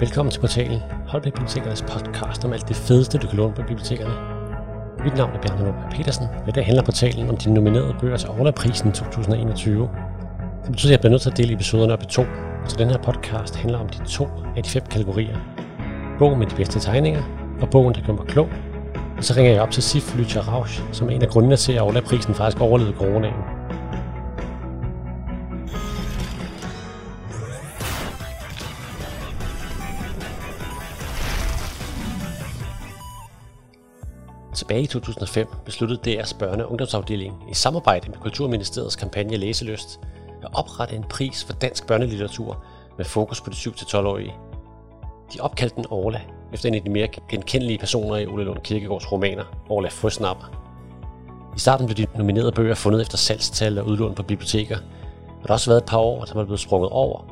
Velkommen til portalen Bibliotekernes podcast om alt det fedeste, du kan låne på bibliotekerne. Mit navn er Bjarne Lundberg Petersen, og i dag handler portalen om de nominerede bøger til Orla-prisen 2021. Det betyder, at jeg bliver nødt til at dele episoderne op i to, så den her podcast handler om de to af de fem kategorier. Bogen med de bedste tegninger, og bogen, der gør mig klog. Og så ringer jeg op til Sif Lytja Rausch, som er en af grundene til, at Orla-prisen faktisk overlevede coronaen. Tilbage i 2005 besluttede DR's børne- og ungdomsafdeling i samarbejde med Kulturministeriets kampagne Læselyst at oprette en pris for dansk børnelitteratur med fokus på de 7-12-årige. De opkaldte den Orla efter en af de mere genkendelige personer i Ole Lund Kirkegaards romaner, Orla Frøsnapper. I starten blev de nominerede bøger fundet efter salgstal og udlån på biblioteker, og der har også været et par år, der var blevet sprunget over.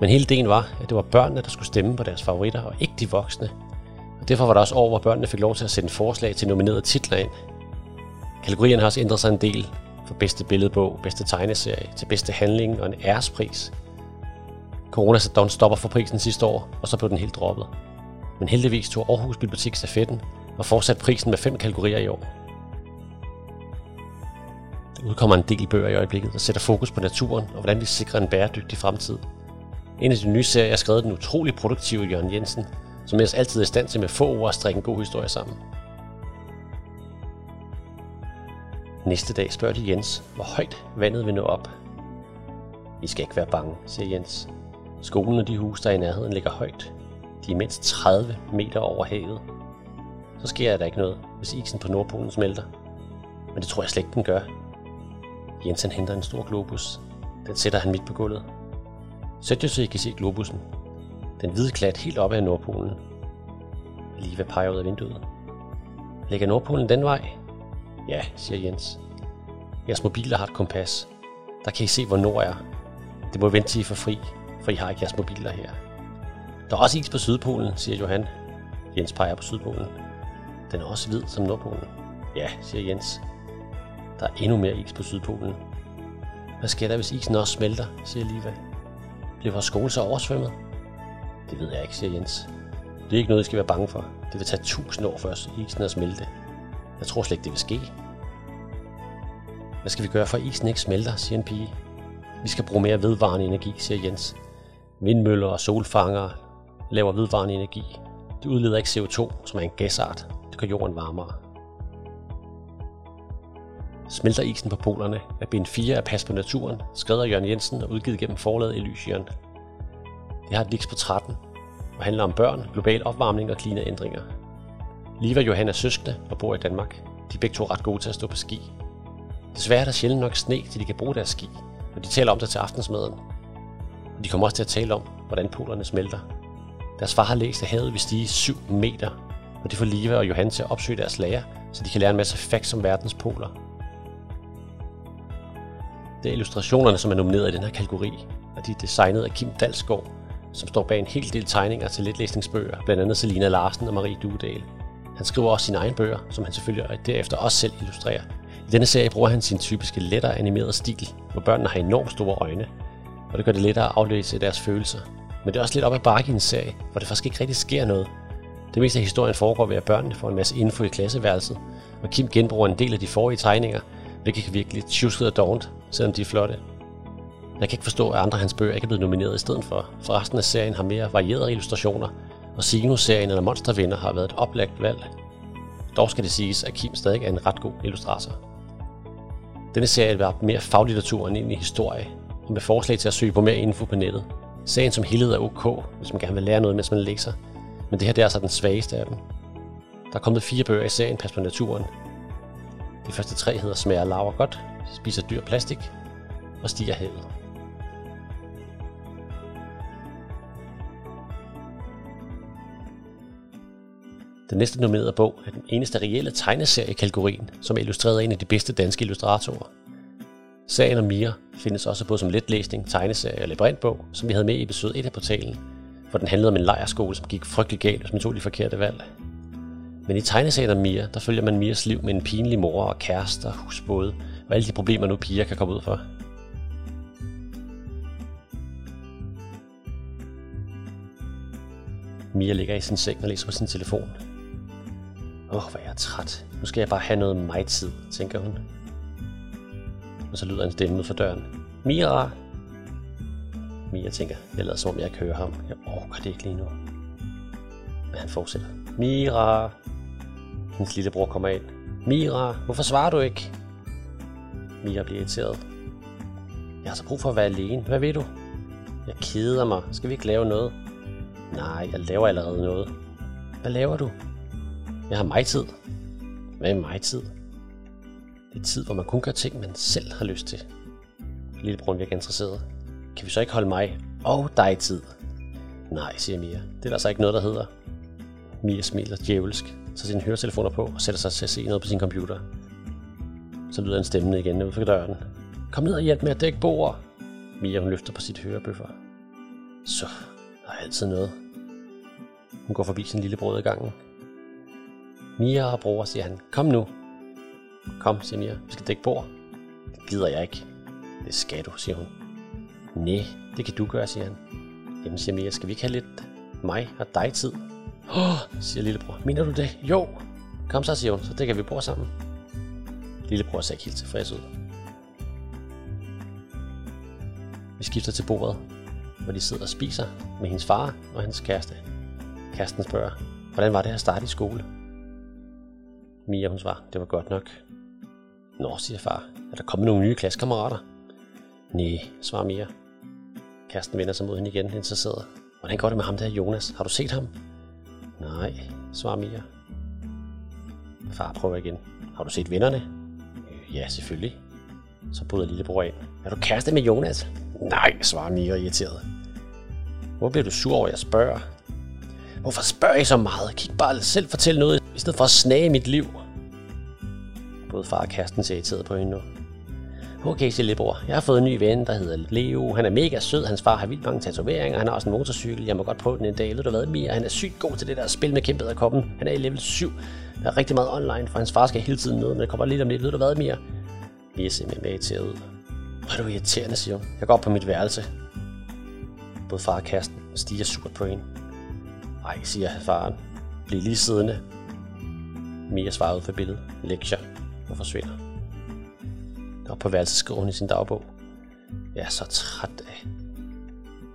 Men hele ideen var, at det var børnene, der skulle stemme på deres favoritter, og ikke de voksne, derfor var der også år, hvor børnene fik lov til at sende forslag til nominerede titler ind. Kategorierne har også ændret sig en del, for bedste billedbog, bedste tegneserie, til bedste handling og en ærespris. Corona satte dog en stopper for prisen sidste år, og så blev den helt droppet. Men heldigvis tog Aarhus Bibliotek stafetten og fortsatte prisen med fem kategorier i år. Der udkommer en del bøger i øjeblikket, der sætter fokus på naturen og hvordan vi sikrer en bæredygtig fremtid. En af de nye serier er skrevet den utrolig produktive Jørgen Jensen, som ellers altid er i stand til med få ord at strikke en god historie sammen. Næste dag spørger de Jens, hvor højt vandet vil nå op. I skal ikke være bange, siger Jens. Skolen og de huse, der er i nærheden, ligger højt. De er mindst 30 meter over havet. Så sker der ikke noget, hvis isen på Nordpolen smelter. Men det tror jeg slet ikke, den gør. Jensen henter en stor globus. Den sætter han midt på gulvet. Sæt så I kan se globussen. Den hvide klat helt op ad Nordpolen. Lige ved peger ud af vinduet. Ligger Nordpolen den vej? Ja, siger Jens. Jeres mobiler har et kompas. Der kan I se, hvor nord er. Det må vente til I får fri, for I har ikke jeres mobiler her. Der er også is på Sydpolen, siger Johan. Jens peger på Sydpolen. Den er også hvid som Nordpolen. Ja, siger Jens. Der er endnu mere is på Sydpolen. Hvad sker der, hvis isen også smelter, siger Liva. Bliver vores skole så oversvømmet? Det ved jeg ikke, siger Jens. Det er ikke noget, I skal være bange for. Det vil tage tusind år før isen er smelte. Jeg tror slet ikke, det vil ske. Hvad skal vi gøre, for at isen ikke smelter, siger en pige. Vi skal bruge mere vedvarende energi, siger Jens. Vindmøller og solfangere laver vedvarende energi. Det udleder ikke CO2, som er en gasart. Det gør jorden varmere. Smelter isen på polerne er bind 4 af Pas på naturen, skrevet af Jørgen Jensen og udgivet gennem forlaget Elysion. Det har et liks på 13 og handler om børn, global opvarmning og klimaændringer. Liva og Johan søskende og bor i Danmark. De er begge to ret gode til at stå på ski. Desværre er der sjældent nok sne, til de kan bruge deres ski, og de taler om det til aftensmaden. De kommer også til at tale om, hvordan polerne smelter. Deres far har læst, at havet vil stige 7 meter, og det får Liva og Johan til at opsøge deres lærer, så de kan lære en masse facts om verdens poler. Det er illustrationerne, som er nomineret i den her kategori, og de er designet af Kim Dalsgaard, som står bag en hel del tegninger til letlæsningsbøger, blandt andet Selina Larsen og Marie Duedal. Han skriver også sine egne bøger, som han selvfølgelig derefter også selv illustrerer. I denne serie bruger han sin typiske lettere animerede stil, hvor børnene har enormt store øjne, og det gør det lettere at aflæse deres følelser. Men det er også lidt op ad bakke i en serie, hvor det faktisk ikke rigtig sker noget. Det meste af historien foregår ved, at børnene får en masse info i klasseværelset, og Kim genbruger en del af de forrige tegninger, hvilket kan virke lidt tjusket og dovent, selvom de er flotte. Jeg kan ikke forstå, at andre af hans bøger ikke er blevet nomineret i stedet for, for resten af serien har mere varierede illustrationer, og Sinus-serien eller Monstervinder har været et oplagt valg. Dog skal det siges, at Kim stadig er en ret god illustrator. Denne serie var mere faglitteratur end egentlig historie, og med forslag til at søge på mere info på nettet. Serien som helhed er ok, hvis man gerne vil lære noget, mens man læser, men det her det er altså den svageste af dem. Der er kommet fire bøger i serien Pas på naturen. De første tre hedder Smager laver godt, Spiser dyr plastik og Stiger havet. Den næste nominerede bog er den eneste reelle tegneserie i kategorien, som er illustreret af en af de bedste danske illustratorer. Serien om Mia findes også både som letlæsning, tegneserie og labyrintbog, som vi havde med i episode 1 af portalen, hvor den handlede om en lejerskole, som gik frygtelig galt, hvis man tog de forkerte valg. Men i tegneserien om Mia, der følger man Mias liv med en pinlig mor og kærester, husbåde og alle de problemer, nu piger kan komme ud for. Mia ligger i sin seng og læser på sin telefon. Åh, oh, hvor er jeg træt. Nu skal jeg bare have noget mig-tid, tænker hun. Og så lyder en stemme ud fra døren. Mira! Mia tænker, jeg lader som om jeg kan høre ham. Jeg orker det ikke lige nu. Men han fortsætter. Mira! Hendes lillebror kommer ind. Mira, hvorfor svarer du ikke? Mira bliver irriteret. Jeg har så brug for at være alene. Hvad ved du? Jeg keder mig. Skal vi ikke lave noget? Nej, jeg laver allerede noget. Hvad laver du? Jeg har mig tid. Hvad er mig tid? Det er tid, hvor man kun gør ting, man selv har lyst til. Lillebror virker interesseret. Kan vi så ikke holde mig og dig tid? Nej, siger Mia. Det er der så ikke noget, der hedder. Mia smiler djævelsk, så sine høretelefoner på og sætter sig til at se noget på sin computer. Så lyder en stemme igen ud fra døren. Kom ned og hjælp med at dække bord. Mia hun løfter på sit hørebøffer. Så, der er altid noget. Hun går forbi sin lille i gangen. Mia og bror, siger han. Kom nu. Kom, siger Mia. Vi skal dække bord. Det gider jeg ikke. Det skal du, siger hun. Nej, det kan du gøre, siger han. Jamen, siger Mia, skal vi ikke have lidt mig og dig tid? Åh, oh, siger lillebror. Mener du det? Jo. Kom så, siger hun, så dækker vi bord sammen. Lillebror ser ikke helt tilfreds ud. Vi skifter til bordet, hvor de sidder og spiser med hendes far og hans kæreste. Kæresten spørger, hvordan var det at starte i skole? Mia hun svarer, det var godt nok. Nå, siger far, er der kommet nogle nye klassekammerater? Nej, svarer Mia. Kæresten vender sig mod hende igen, interesseret. Hvordan går det med ham der, Jonas? Har du set ham? Nej, svarer Mia. Far prøver igen. Har du set vennerne? Øh, ja, selvfølgelig. Så bryder lillebror ind. Er du kæreste med Jonas? Nej, svarer Mia irriteret. Hvor bliver du sur over, jeg spørger? Hvorfor spørger I så meget? Kig bare selv fortælle noget, i stedet for at snage mit liv. Både far og Kirsten ser irriteret på hende nu. Okay, siger lillebror. Jeg har fået en ny ven, der hedder Leo. Han er mega sød. Hans far har vildt mange tatoveringer. Han har også en motorcykel. Jeg må godt prøve den en dag. Ved du hvad, Mia? Han er sygt god til det der spil med kæmpe koppen. Han er i level 7. Der er rigtig meget online, for hans far skal hele tiden noget, men det kommer lidt om lidt. Ved du hvad, Mia? Mia ser med irriteret ud. Hvor er du irriterende, siger hun. Jeg går op på mit værelse. Både far og Kirsten stiger surt på hende. Nej, siger faren. Bliv lige siddende. Mia svarer ud for billedet. Lektier. Og forsvinder. Og på værelset skriver hun i sin dagbog. Jeg er så træt af.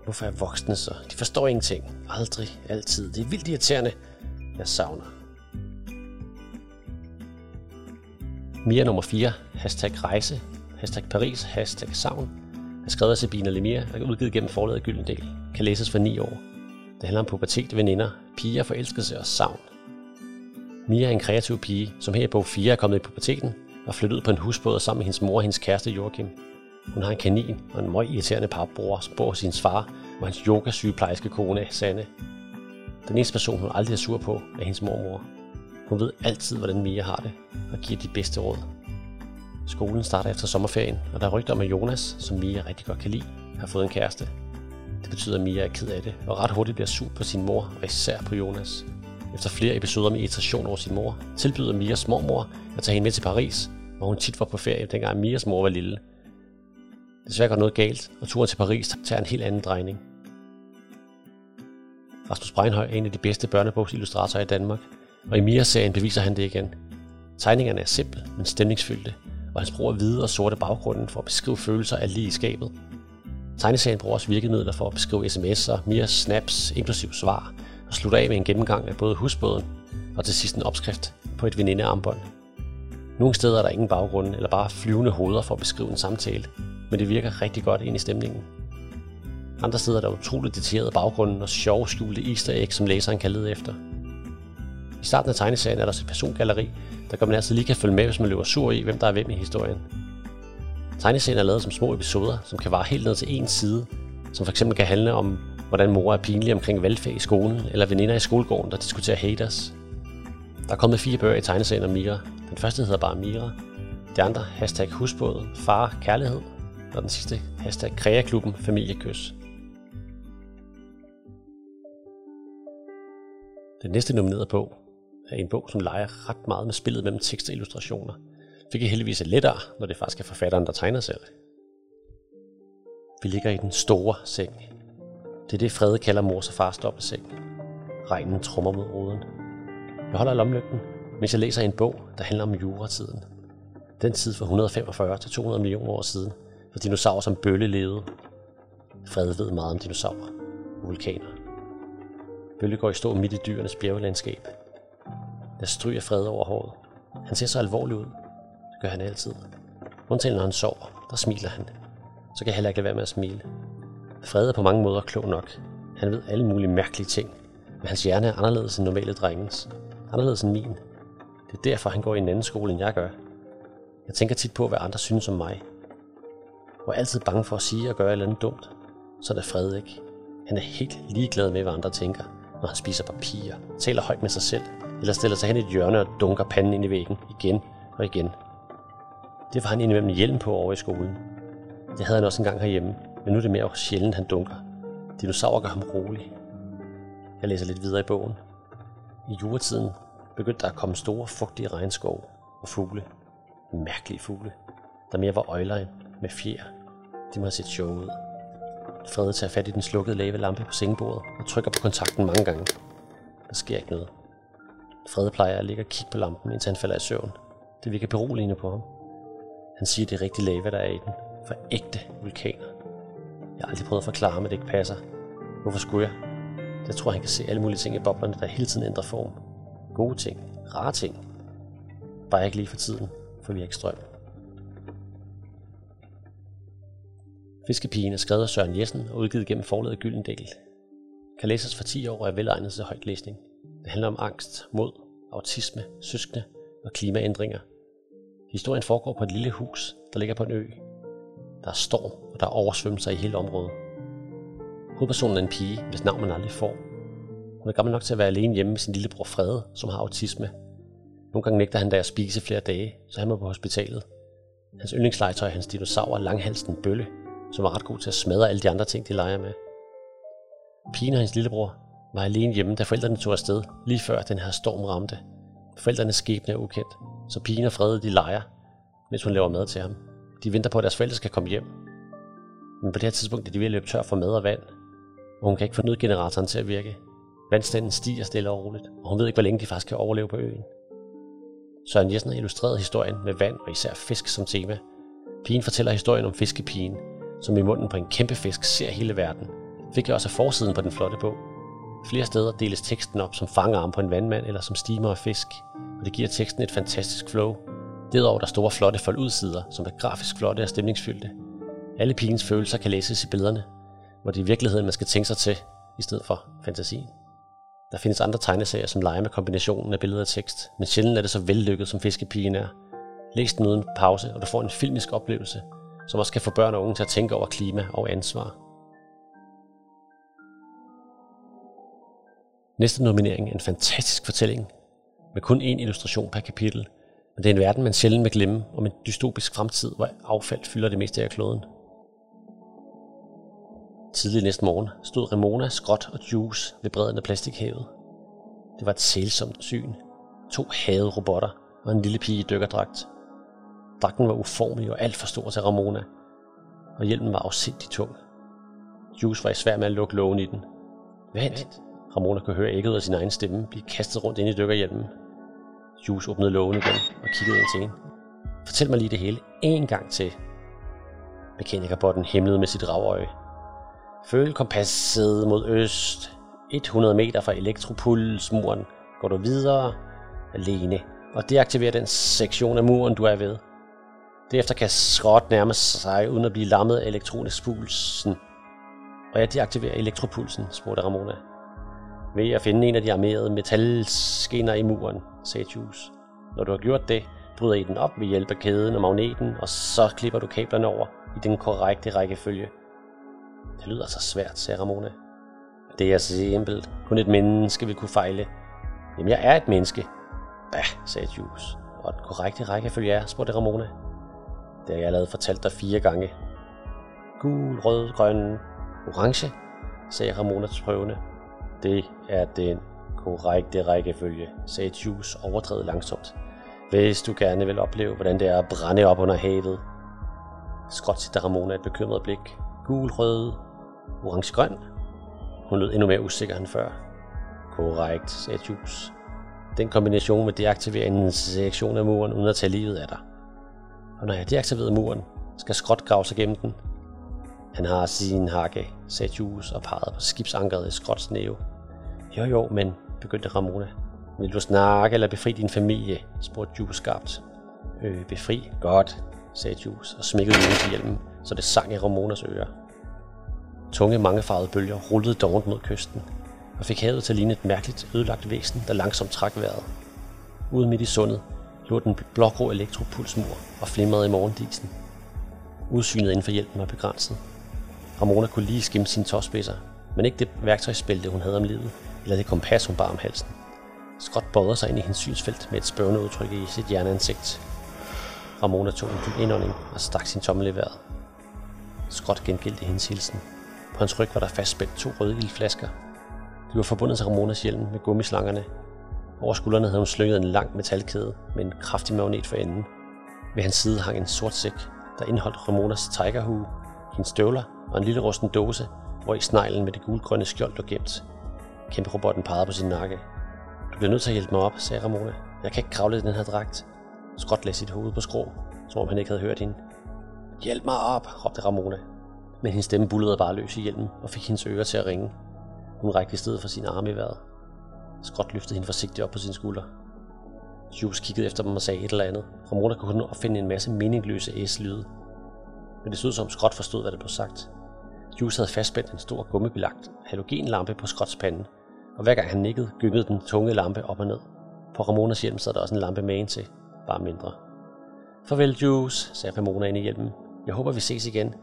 Hvorfor er voksne så? De forstår ingenting. Aldrig. Altid. Det er vildt irriterende. Jeg savner. Mia nummer 4. Hashtag rejse. Hashtag Paris. Hashtag savn. Er skrevet af Sabine Lemire og udgivet gennem forlaget Gyldendal. Kan læses for 9 år. Det handler om pubertet, veninder, piger, forelskelse og savn. Mia er en kreativ pige, som her i bog 4 er kommet i puberteten og flyttet ud på en husbåd sammen med hendes mor og hendes kæreste Joachim. Hun har en kanin og en meget irriterende papbror, som bor hos hendes far og hans yogasygeplejerske kone, Sanne. Den eneste person, hun aldrig er sur på, er hendes mormor. Hun ved altid, hvordan Mia har det, og giver de bedste råd. Skolen starter efter sommerferien, og der er rygter om, at Jonas, som Mia rigtig godt kan lide, har fået en kæreste. Det betyder, at Mia er ked af det, og ret hurtigt bliver sur på sin mor, og især på Jonas. Efter flere episoder med irritation over sin mor, tilbyder Mias mormor at tage hende med til Paris, hvor hun tit var på ferie, dengang Mias mor var lille. Desværre går noget galt, og turen til Paris tager en helt anden drejning. Rasmus Breinhøj er en af de bedste børnebogsillustratorer i Danmark, og i Mias-serien beviser han det igen. Tegningerne er simple, men stemningsfyldte, og hans brug af hvide og sorte baggrunden for at beskrive følelser er lige i skabet. Tegneserien bruger også virkemidler for at beskrive sms'er, Mias snaps, inklusiv svar, og slutter af med en gennemgang af både husbåden og til sidst en opskrift på et venindearmbånd. Nogle steder er der ingen baggrund eller bare flyvende hoveder for at beskrive en samtale, men det virker rigtig godt ind i stemningen. Andre steder er der utroligt detaljerede baggrunden og sjove skjulte easter eggs, som læseren kan lede efter. I starten af tegneserien er der også et persongalleri, der gør man altså lige kan følge med, hvis man løber sur i, hvem der er hvem i historien. Tegneserien er lavet som små episoder, som kan vare helt ned til en side, som f.eks. kan handle om hvordan mor er pinlig omkring valgfag i skolen, eller veninder i skolegården, der diskuterer haters. Der er kommet fire bøger i tegneserien om Mira. Den første hedder bare Mira. Det andre hashtag husbåd, far, kærlighed. Og den sidste hashtag kreaklubben, familiekys. Den næste nominerede bog er en bog, som leger ret meget med spillet mellem tekst og illustrationer hvilket heldigvis er lettere, når det faktisk er forfatteren, der tegner selv. Vi ligger i den store seng, det er det, Frede kalder mors og fars dobbeltseng. Regnen trummer mod ruden. Jeg holder lomlygten, mens jeg læser en bog, der handler om juratiden. Den tid fra 145 til 200 millioner år siden, hvor dinosaurer som bølle levede. Frede ved meget om dinosaurer og vulkaner. Bølle går i stå midt i dyrenes bjergelandskab. Jeg stryger Frede over håret. Han ser så alvorlig ud. Gør han altid. Undtagen når han sover, der smiler han. Så kan jeg heller ikke lade være med at smile. Fred er på mange måder klog nok. Han ved alle mulige mærkelige ting, men hans hjerne er anderledes end normale drengens. Anderledes end min. Det er derfor, han går i en anden skole, end jeg gør. Jeg tænker tit på, hvad andre synes om mig. Og er altid bange for at sige og gøre et eller andet dumt. Så er det Fred ikke. Han er helt ligeglad med, hvad andre tænker, når han spiser papirer, taler højt med sig selv, eller stiller sig hen i et hjørne og dunker panden ind i væggen igen og igen. Det var han indimellem hjelm på over i skolen. Det havde han også engang herhjemme, men nu er det mere sjældent, han dunker. Dinosaurer gør ham rolig. Jeg læser lidt videre i bogen. I juretiden begyndte der at komme store, fugtige regnskov og fugle. Mærkelige fugle, der mere var øjlejen med fjer. De må have set sjove ud. Frede tager fat i den slukkede lave-lampe på sengebordet og trykker på kontakten mange gange. Der sker ikke noget. Frede plejer at ligge og kigge på lampen, indtil han falder i søvn. Det virker beroligende på ham. Han siger, det er rigtig lava, der er i den. For ægte vulkaner. Jeg har aldrig prøvet at forklare ham, at det ikke passer. Hvorfor skulle jeg? Jeg tror, han kan se alle mulige ting i boblerne, der hele tiden ændrer form. Gode ting. Rare ting. Bare ikke lige for tiden, for vi har ikke strøm. Fiskepigen er skrevet af Søren Jessen og udgivet gennem forlaget Gyldendal. Kan læses for 10 år og er velegnet til højt læsning. Det handler om angst, mod, autisme, søskende og klimaændringer. Historien foregår på et lille hus, der ligger på en ø. Der er storm, og der er oversvømmelser i hele området. Hovedpersonen er en pige, hvis navn man aldrig får. Hun er gammel nok til at være alene hjemme med sin lillebror Frede, som har autisme. Nogle gange nægter han da at spise flere dage, så han må på hospitalet. Hans yndlingslegetøj er hans dinosaur, Langhalsen Bølle, som var ret god til at smadre alle de andre ting, de leger med. Pigen og hans lillebror var alene hjemme, da forældrene tog afsted, lige før den her storm ramte. Forældrenes skæbne er ukendt, så pigen og Frede de leger, mens hun laver mad til ham. De venter på, at deres forældre skal komme hjem. Men på det her tidspunkt er de ved at løbe tør for mad og vand, og hun kan ikke få nødgeneratoren til at virke. Vandstanden stiger stille og roligt, og hun ved ikke, hvor længe de faktisk kan overleve på øen. Søren Jessen har illustreret historien med vand og især fisk som tema. Pigen fortæller historien om fiskepigen, som i munden på en kæmpe fisk ser hele verden. Fik jeg også af forsiden på den flotte bog. Flere steder deles teksten op som fangarm på en vandmand eller som stimer af fisk, og det giver teksten et fantastisk flow. Derudover er der store flotte foldudsider, som er grafisk flotte og stemningsfyldte. Alle pigens følelser kan læses i billederne, hvor det i virkeligheden man skal tænke sig til, i stedet for fantasien. Der findes andre tegneserier, som leger med kombinationen af billeder og tekst, men sjældent er det så vellykket, som Fiskepigen er. Læs den uden pause, og du får en filmisk oplevelse, som også kan få børn og unge til at tænke over klima og ansvar. Næste nominering er en fantastisk fortælling, med kun én illustration per kapitel, men det er en verden, man sjældent vil glemme, om en dystopisk fremtid, hvor affald fylder det meste af kloden. Tidlig næste morgen stod Ramona, Skrot og Juice ved bredden af plastikhavet. Det var et sælsomt syn. To hadede robotter og en lille pige i dykkerdragt. Dragten var uformelig og alt for stor til Ramona, og hjelmen var afsindig tung. Juice var i svær med at lukke lågen i den. Vent! Ramona kunne høre ægget af sin egen stemme blive kastet rundt ind i dykkerhjelmen. Jules åbnede lågen igen og kiggede ind til hende. Fortæl mig lige det hele en gang til. Mekanikerbotten himlede med sit ravøje. Følg kompasset mod øst. 100 meter fra elektropulsmuren går du videre alene og deaktiverer den sektion af muren, du er ved. Derefter kan skrot nærme sig uden at blive lammet af elektronisk pulsen. Og jeg deaktiverer elektropulsen, spurgte Ramona. Ved at finde en af de armerede metalskinner i muren, sagde Juice. Når du har gjort det, bryder I den op ved hjælp af kæden og magneten, og så klipper du kablerne over i den korrekte rækkefølge. Det lyder så svært, sagde Ramona. Det er så simpelt. Kun et menneske vil kunne fejle. Jamen, jeg er et menneske. Bah, sagde Juice. Og den korrekte rækkefølge er, spurgte Ramona. Det har jeg allerede fortalt dig fire gange. Gul, rød, grøn, orange, sagde Ramona prøvende. Det er den korrekte rækkefølge, sagde Juice overdrevet langsomt. Hvis du gerne vil opleve, hvordan det er at brænde op under havet. Skråt til Ramona et bekymret blik. Gul, rød, orange, grøn. Hun lød endnu mere usikker end før. Korrekt, sagde Jules. Den kombination med deaktivere en sektion af muren uden at tage livet af dig. Og når jeg deaktiverer muren, skal skråt grave sig gennem den. Han har sin hakke, sagde Jules og pegede på skibsankeret i Skrots næve. Jo jo, men, begyndte Ramona. Vil du snakke eller befri din familie? spurgte Jules skarpt. Øh, befri? Godt, sagde Jules og smækkede ud til hjelmen, så det sang i Ramonas ører. Tunge mangefarvede bølger rullede dovent mod kysten, og fik havet til at ligne et mærkeligt ødelagt væsen, der langsomt trak vejret. Ude midt i sundet lå den blågrå elektropulsmur og flimrede i morgendisen. Udsynet inden for hjælpen var begrænset. Ramona kunne lige skimme sine tåspidser, men ikke det værktøjsbælte, hun havde om livet, eller det kompas, hun bar om halsen. Scott bøjede sig ind i hendes synsfelt med et spørgende udtryk i sit hjerneansigt. Ramona tog en dyb indånding og stak sin tommel i vejret. Scott gengældte hendes hilsen. På hans ryg var der fastspændt to røde flasker. De var forbundet til Ramonas hjelm med gummislangerne. Over skuldrene havde hun slynget en lang metalkæde med en kraftig magnet for enden. Ved hans side hang en sort sæk, der indeholdt Ramonas tigerhue, hendes støvler og en lille rusten dåse, hvor i sneglen med det gulgrønne skjold lå gemt. Kæmpe robotten pegede på sin nakke. Du bliver nødt til at hjælpe mig op, sagde Ramona. Jeg kan ikke kravle i den her dragt. Scott lagde sit hoved på skrå, som om han ikke havde hørt hende. Hjælp mig op, råbte Ramona. Men hendes stemme bullerede bare løs i hjelmen og fik hendes ører til at ringe. Hun rækte i stedet for sin arme i vejret. Scott løftede hende forsigtigt op på sin skulder. Jules kiggede efter dem og sagde et eller andet. Ramona kunne kun opfinde en masse meningløse æslyde. Men det så ud som Scott forstod, hvad der blev sagt. Jules havde fastspændt en stor gummibelagt halogenlampe på Scotts pande, og hver gang han nikkede, gyngede den tunge lampe op og ned. På Ramonas hjelm sad der også en lampe med til, bare mindre. Farvel, Juice, sagde Ramona ind i hjelmen. Jeg håber, vi ses igen.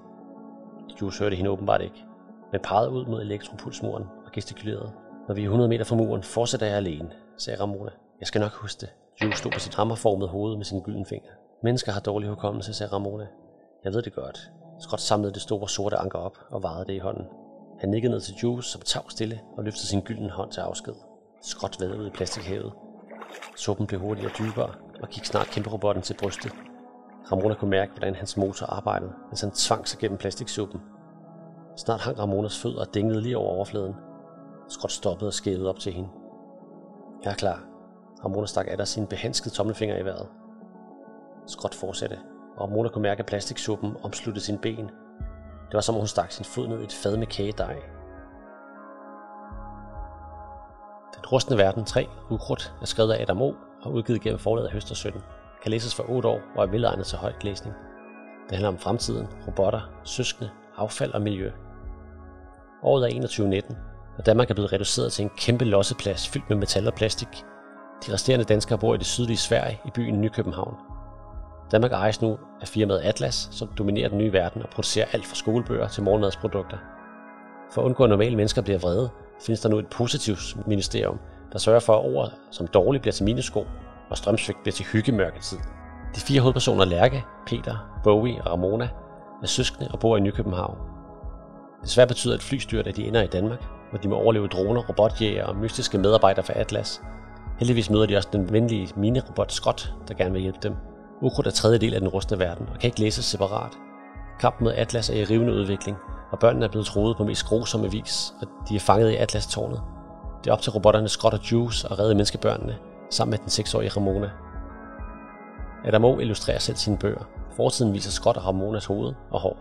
Juice hørte hende åbenbart ikke, men pegede ud mod elektropulsmuren og gestikulerede. Når vi er 100 meter fra muren, fortsætter jeg alene, sagde Ramona. Jeg skal nok huske det. Juice stod på sit hammerformede hoved med sin gylden finger. Mennesker har dårlig hukommelse, sagde Ramona. Jeg ved det godt. Scott samlede det store sorte anker op og varede det i hånden. Han nikkede ned til Juice, som tav stille og løftede sin gyldne hånd til afsked. Skråt vadede ud i plastikhavet. Suppen blev hurtigere og dybere, og gik snart kæmperobotten til brystet. Ramona kunne mærke, hvordan hans motor arbejdede, mens han tvang sig gennem plastiksuppen. Snart hang Ramonas fødder og dingede lige over overfladen. Skråt stoppede og skævede op til hende. Jeg er klar. Ramona stak af sin behandskede tommelfinger i vejret. Skråt fortsatte, og Ramona kunne mærke, at plastiksuppen omsluttede sine ben. Det var som om hun stak sin fod ned i et fad med kagedej. Den rustne verden 3, Ukrudt, er skrevet af Adam O. og udgivet gennem forlaget Høster 17. Kan læses for 8 år og er velegnet til højt læsning. Det handler om fremtiden, robotter, søskende, affald og miljø. Året er 2119, og Danmark er blevet reduceret til en kæmpe losseplads fyldt med metal og plastik. De resterende danskere bor i det sydlige Sverige i byen Nykøbenhavn. Danmark ejes nu af firmaet Atlas, som dominerer den nye verden og producerer alt fra skolebøger til morgenmadsprodukter. For at undgå at normale mennesker bliver vrede, findes der nu et positivt ministerium, der sørger for, at ord som dårligt bliver til minusko, og strømsvigt bliver til hyggemørketid. De fire hovedpersoner Lærke, Peter, Bowie og Ramona er søskende og bor i Nykøbenhavn. Desværre betyder et flystyrt, at de ender i Danmark, hvor de må overleve droner, robotjæger og mystiske medarbejdere fra Atlas. Heldigvis møder de også den venlige minerobot Scott, der gerne vil hjælpe dem. Ukrudt er tredje del af den rustne verden og kan ikke læses separat. Kampen mod Atlas er i rivende udvikling, og børnene er blevet troet på mest grusomme vis, og de er fanget i Atlas-tårnet. Det er op til robotterne Scott og Juice at redde menneskebørnene, sammen med den 6-årige Ramona. Adam O. illustrerer selv sine bøger. Fortiden viser Scott og Ramonas hoved og hår.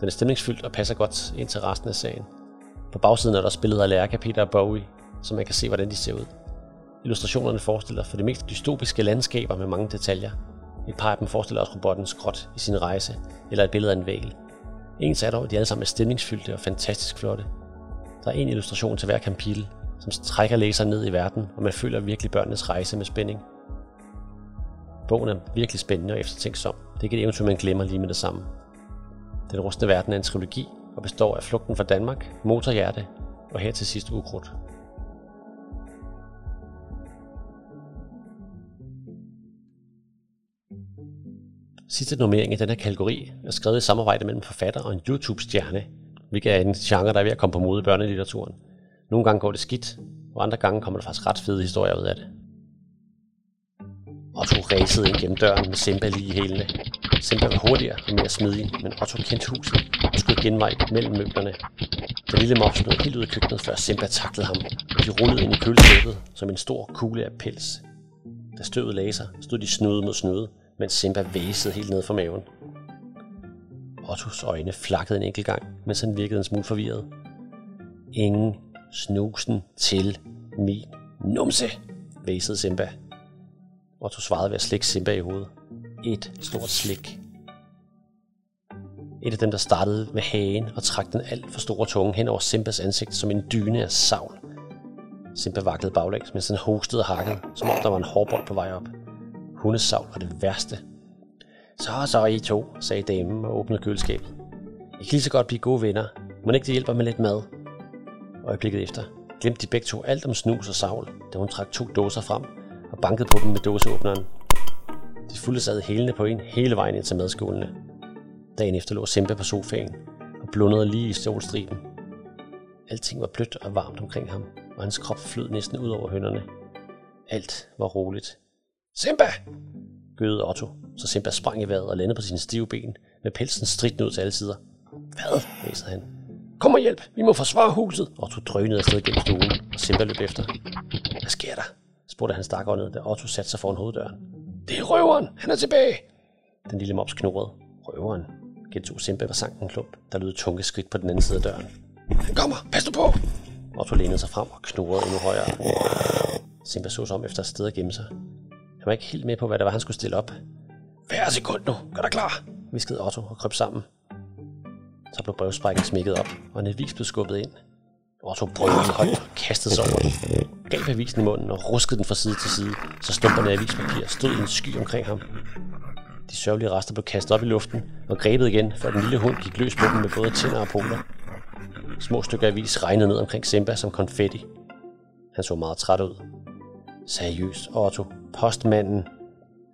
Den er stemningsfyldt og passer godt ind til resten af sagen. På bagsiden er der også billeder af Lærke, Peter og Bowie, så man kan se, hvordan de ser ud. Illustrationerne forestiller for det mest dystopiske landskaber med mange detaljer. Et par af dem forestiller også robotten Skrot i sin rejse, eller et billede af en væl. Ens er dog, de alle sammen er stemningsfyldte og fantastisk flotte. Der er en illustration til hver kapitel, som trækker læseren ned i verden, og man føler virkelig børnenes rejse med spænding. Bogen er virkelig spændende og eftertænksom. Det er ikke et eventyr, man glemmer lige med det samme. Den rustne verden er en trilogi og består af Flugten fra Danmark, Motorhjerte og her til sidst Ukrudt. Sidste nummering i her kategori er skrevet i samarbejde mellem forfatter og en YouTube-stjerne, hvilket er en genre, der er ved at komme på mode i børnelitteraturen. Nogle gange går det skidt, og andre gange kommer der faktisk ret fede historier ud af det. Otto du ræsede ind gennem døren med Simba lige i hælene. Simba var hurtigere og mere smidig, men Otto kendte huset og skulle genvej mellem møblerne. Den lille mops nåede helt ud af køkkenet, før Simba taklede ham, og de rullede ind i køleskabet som en stor kugle af pels. Da støvet lagde sig, stod de snude mod snude, mens Simba væsede helt ned fra maven. Ottos øjne flakkede en enkelt gang, mens han virkede en smule forvirret. Ingen snusen til min numse, væsede Simba. Otto svarede ved at slikke Simba i hovedet. Et stort slik. Et af dem, der startede med hagen og trak den alt for store tunge hen over Simbas ansigt som en dyne af savl. Simba vaklede baglæns, mens han hostede og hakkede, som om der var en hårbold på vej op. Hundesavl var det værste. Så så I to, sagde damen og åbnede køleskabet. I kan lige så godt blive gode venner. Må ikke det hjælper med lidt mad? Øjeblikket efter glemte de begge to alt om snus og savl, da hun trak to dåser frem og bankede på dem med dåseåbneren. De fulde sad hælene på en hele vejen ind til madskålene. Dagen efter lå Simba på sofaen og blundede lige i solstriben. Alting var blødt og varmt omkring ham, og hans krop flød næsten ud over hønderne. Alt var roligt. Simba! gøede Otto, så Simba sprang i vejret og landede på sine stive ben, med pelsen stridt ud til alle sider. Hvad? væsede han. Kom og hjælp, vi må forsvare huset. Otto drønede afsted gennem stuen, og Simba løb efter. Hvad sker der? spurgte han stakåndet, da Otto satte sig foran hoveddøren. Det er røveren, han er tilbage. Den lille mops knurrede. Røveren, gentog Simba og sank en klump, der lød tunge skridt på den anden side af døren. Han kommer, pas du på! Otto lænede sig frem og knurrede endnu højere. Simba så sig om efter et sted at gemme sig. Han var ikke helt med på, hvad det var, han skulle stille op. Hver sekund nu, gør dig klar, viskede Otto og kryb sammen. Så blev brevsprækken smækket op, og en avis blev skubbet ind. Otto brølede højt og kastede sig over den. Gav avisen i munden og ruskede den fra side til side, så stumperne af avispapir stod i en sky omkring ham. De sørgelige rester blev kastet op i luften og grebet igen, før den lille hund gik løs på dem med både tænder og poler. Små stykker avis regnede ned omkring Simba som konfetti. Han så meget træt ud. Seriøst, Otto. Postmanden.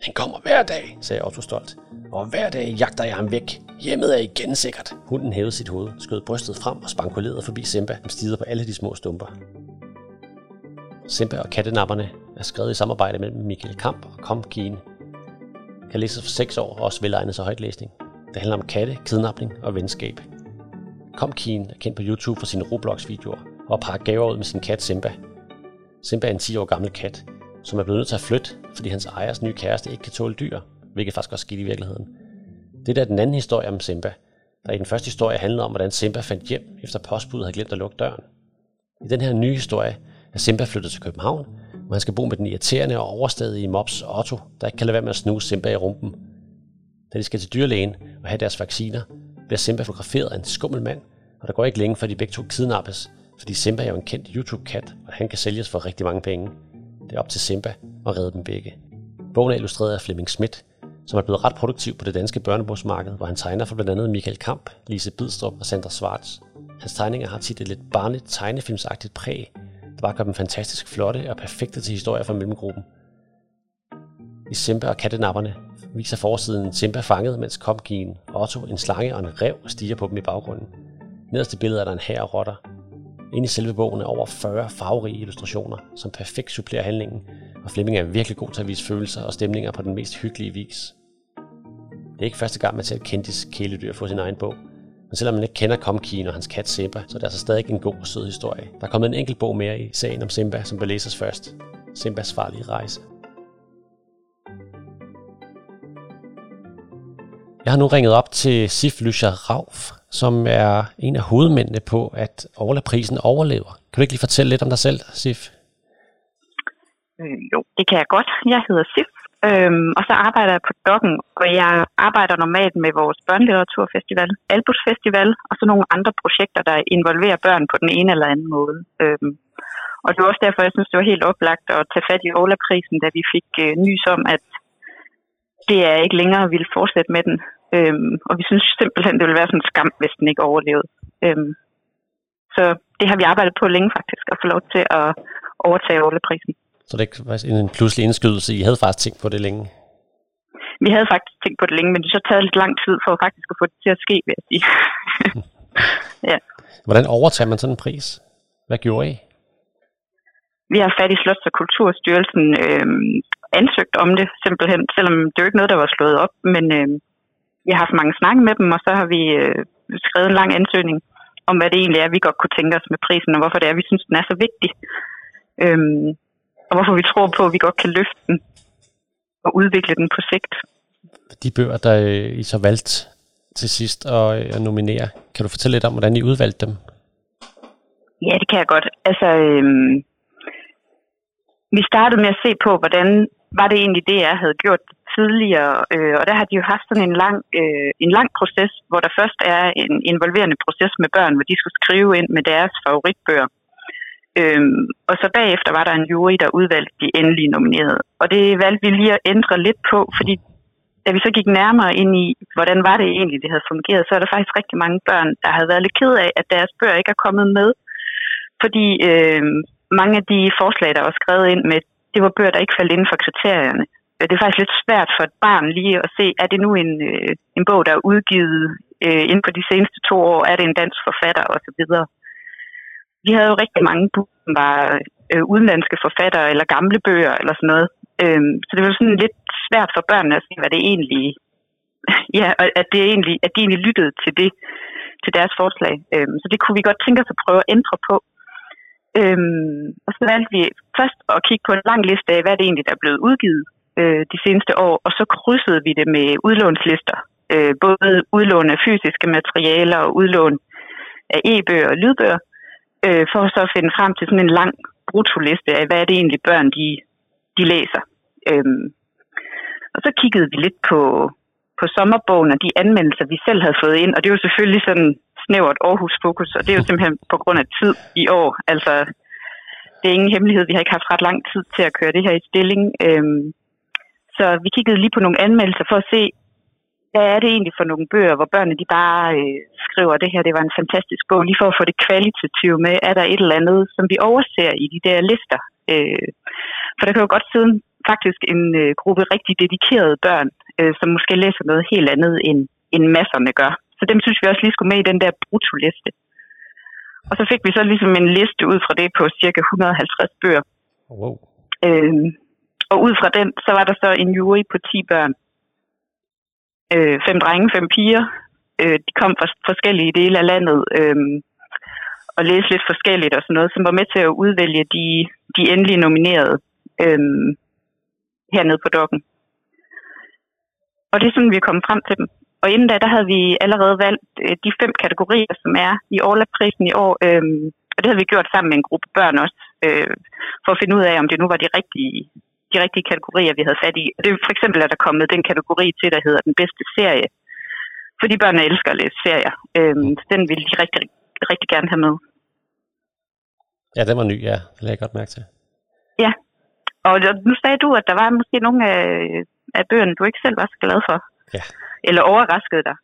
Han kommer hver dag, sagde Otto stolt. Og hver dag jagter jeg ham væk. Hjemmet er igen sikkert. Hunden hævede sit hoved, skød brystet frem og spankulerede forbi Simba, som stider på alle de små stumper. Simba og kattenapperne er skrevet i samarbejde mellem Michael Kamp og Kom Kine. Kan læses for 6 år og også velegnet sig højtlæsning. Det handler om katte, kidnapning og venskab. Kom Kine er kendt på YouTube for sine Roblox-videoer og pakker gaver ud med sin kat Simba. Simba er en 10 år gammel kat, som er blevet nødt til at flytte, fordi hans ejers nye kæreste ikke kan tåle dyr, hvilket faktisk også skete i virkeligheden. Det er den anden historie om Simba, der i den første historie handlede om, hvordan Simba fandt hjem, efter postbuddet havde glemt at lukke døren. I den her nye historie er Simba flyttet til København, hvor han skal bo med den irriterende og overstadige mops Otto, der ikke kan lade være med at snuse Simba i rumpen. Da de skal til dyrlægen og have deres vacciner, bliver Simba fotograferet af en skummel mand, og der går ikke længe, før de begge to kidnappes, fordi Simba er jo en kendt YouTube-kat, og han kan sælges for rigtig mange penge. Det er op til Simba at redde dem begge. Bogen er illustreret af Flemming Schmidt, som er blevet ret produktiv på det danske børnebogsmarked, hvor han tegner for blandt andet Michael Kamp, Lise Bidstrup og Sandra Schwartz. Hans tegninger har tit et lidt barnligt tegnefilmsagtigt præg, der bare gør dem fantastisk flotte og perfekte til historier fra mellemgruppen. I Simba og kattenapperne viser forsiden Simba fanget, mens Kopgien, Otto, en slange og en rev stiger på dem i baggrunden. Nederst i billedet er der en her rotter. Inde i selve bogen er over 40 farverige illustrationer, som perfekt supplerer handlingen, og Flemming er virkelig god til at vise følelser og stemninger på den mest hyggelige vis. Det er ikke første gang, man ser et kendtis kæledyr få sin egen bog, men selvom man ikke kender Komkien og hans kat Simba, så er det altså stadig en god og sød historie. Der er kommet en enkelt bog mere i sagen om Simba, som bør læses først. Simbas farlige rejse. Jeg har nu ringet op til Sif Lysha Rauf, som er en af hovedmændene på, at Orla-prisen overlever. Kan du ikke lige fortælle lidt om dig selv, Sif? Øh, jo, det kan jeg godt. Jeg hedder Sif, øhm, og så arbejder jeg på Dokken, og jeg arbejder normalt med vores børnelitteraturfestival, Albus Festival, og så nogle andre projekter, der involverer børn på den ene eller anden måde. Øhm, og det var også derfor, jeg synes, det var helt oplagt at tage fat i Ola-prisen, da vi fik øh, nys om, at det er ikke længere ville fortsætte med den. Øhm, og vi synes simpelthen, det ville være sådan en skam, hvis den ikke overlevede. Øhm, så det har vi arbejdet på længe faktisk, at få lov til at overtage Ola-prisen. Så det er ikke en pludselig indskydelse. I havde faktisk tænkt på det længe? Vi havde faktisk tænkt på det længe, men det så taget lidt lang tid for faktisk at få det til at ske, vil jeg sige. ja. Hvordan overtager man sådan en pris? Hvad gjorde I? Vi har fat i Slots- og Kulturstyrelsen øh, ansøgt om det simpelthen, selvom det jo ikke noget, der var slået op, men øh, vi har haft mange snakke med dem, og så har vi øh, skrevet en lang ansøgning om, hvad det egentlig er, vi godt kunne tænke os med prisen, og hvorfor det er, vi synes, den er så vigtig. Øhm, og hvorfor vi tror på, at vi godt kan løfte den og udvikle den på sigt. De bøger, der øh, I så valgt til sidst at, øh, at nominere, kan du fortælle lidt om, hvordan I udvalgte dem? Ja, det kan jeg godt. Altså, øhm, vi startede med at se på, hvordan var det egentlig det, jeg havde gjort tidligere. Øh, og der har de jo haft sådan en lang, øh, en lang proces, hvor der først er en involverende proces med børn, hvor de skulle skrive ind med deres favoritbøger. Øhm, og så bagefter var der en jury, der udvalgte de endelige nominerede. Og det valgte vi lige at ændre lidt på, fordi da vi så gik nærmere ind i, hvordan var det egentlig, det havde fungeret, så er der faktisk rigtig mange børn, der havde været lidt ked af, at deres bøger ikke er kommet med. Fordi øh, mange af de forslag, der var skrevet ind med, det var bøger, der ikke faldt inden for kriterierne. Øh, det er faktisk lidt svært for et barn lige at se, er det nu en, øh, en bog, der er udgivet øh, inden for de seneste to år, er det en dansk forfatter osv. Vi havde jo rigtig mange bøger, som var øh, udenlandske forfattere eller gamle bøger eller sådan noget. Øhm, så det var sådan lidt svært for børnene at se, hvad det egentlig ja, og at, det egentlig, at de egentlig lyttede til det, til deres forslag. Øhm, så det kunne vi godt tænke os at prøve at ændre på. Øhm, og så valgte vi først at kigge på en lang liste af, hvad det egentlig der er blevet udgivet øh, de seneste år, og så krydsede vi det med udlånslister. Øh, både udlån af fysiske materialer og udlån af e-bøger og lydbøger, øh, for så at finde frem til sådan en lang brutoliste af, hvad er det egentlig børn, de, de læser. Øhm, og så kiggede vi lidt på, på sommerbogen og de anmeldelser, vi selv havde fået ind, og det er jo selvfølgelig sådan snævert Aarhus-fokus, og det er jo simpelthen på grund af tid i år. Altså, det er ingen hemmelighed, vi har ikke haft ret lang tid til at køre det her i stilling. Øhm, så vi kiggede lige på nogle anmeldelser for at se, hvad er det egentlig for nogle bøger, hvor børnene de bare øh, skriver, at det her det var en fantastisk bog, lige for at få det kvalitative med. Er der et eller andet, som vi overser i de der lister? Øh, for der kan jo godt sidde faktisk en øh, gruppe rigtig dedikerede børn, øh, som måske læser noget helt andet, end, end masserne gør. Så dem synes vi også lige skulle med i den der brutoliste. Og så fik vi så ligesom en liste ud fra det på cirka 150 bøger. Wow. Øh, og ud fra den, så var der så en jury på 10 børn. Øh, fem drenge, fem piger. Øh, de kom fra forskellige dele af landet øh, og læste lidt forskelligt og sådan noget, som var med til at udvælge de, de endelige nominerede øh, hernede på dokken. Og det er sådan, vi kom frem til dem. Og inden da, der havde vi allerede valgt øh, de fem kategorier, som er i Orla-prisen i år. Øh, og det havde vi gjort sammen med en gruppe børn også, øh, for at finde ud af, om det nu var de rigtige de rigtige kategorier, vi havde fat i. Det er for eksempel, at der kommet den kategori til, der hedder den bedste serie. Fordi børnene elsker at læse serier. Øhm, så den ville de rigtig, rigtig gerne have med. Ja, den var ny, ja. Det lagde jeg godt mærke til. Ja. Og nu sagde du, at der var måske nogle af, af bøgerne, du ikke selv var så glad for. Ja. Eller overraskede dig.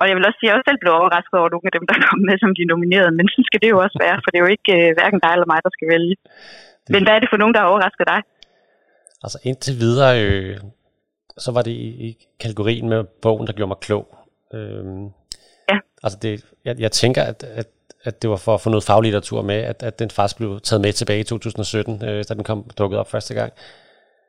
Og jeg vil også sige, at jeg også selv blev overrasket over nogle af dem, der kom med som de nominerede. Men sådan skal det jo også være, for det er jo ikke uh, hverken dig eller mig, der skal vælge. Det... Men hvad er det for nogen, der har overrasket dig? Altså indtil videre, øh, så var det i, i kategorien med bogen, der gjorde mig klog. Øh, ja. Altså det, jeg, jeg tænker, at, at, at det var for at få noget faglitteratur med, at, at den faktisk blev taget med tilbage i 2017, øh, da den kom dukket op første gang.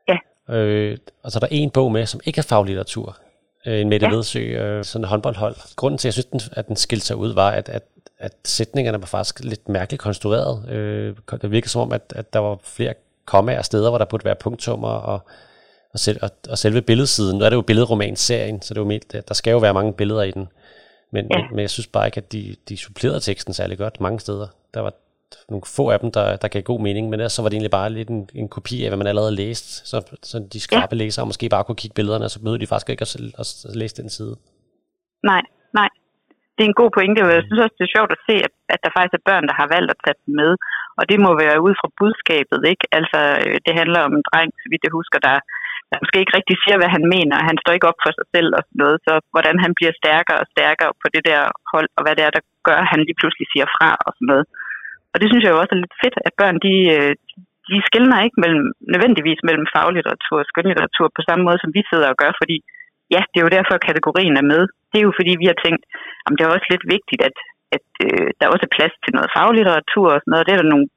Ja. Øh, og så er der en bog med, som ikke er faglitteratur. Øh, en Mette ja. Ledsø, øh, sådan en håndboldhold. Grunden til, at jeg synes, den, at den skilte sig ud, var, at, at, at sætningerne var faktisk lidt mærkeligt konstrueret. Øh, det virkede som om, at, at der var flere komme af steder, hvor der burde være punktummer og, og, selv, og, og selve billedsiden. Nu er det jo billedromanserien, så det er jo med, der skal jo være mange billeder i den. Men, ja. men, men jeg synes bare ikke, at de, de supplerede teksten særlig godt mange steder. Der var nogle få af dem, der, der gav god mening, men ellers så var det egentlig bare lidt en, en kopi af, hvad man allerede læst, så, så de skarpe ja. læsere måske bare kunne kigge billederne, og så møder de faktisk ikke at, at, at læse den side. Nej. Det er en god pointe, og jeg synes også, det er sjovt at se, at, at der faktisk er børn, der har valgt at tage dem med. Og det må være ud fra budskabet, ikke? Altså, øh, det handler om en dreng, så vidt jeg husker, der, der måske ikke rigtig siger, hvad han mener. Han står ikke op for sig selv og sådan noget. Så hvordan han bliver stærkere og stærkere på det der hold, og hvad det er, der gør, at han lige pludselig siger fra og sådan noget. Og det synes jeg jo også er lidt fedt, at børn, de, øh, de skiller ikke mellem, nødvendigvis mellem faglitteratur og skønlitteratur på samme måde, som vi sidder og gør, fordi ja, det er jo derfor, at kategorien er med. Det er jo fordi, vi har tænkt, at det er også lidt vigtigt, at, at øh, der også er plads til noget faglitteratur og sådan noget. Det er der nogle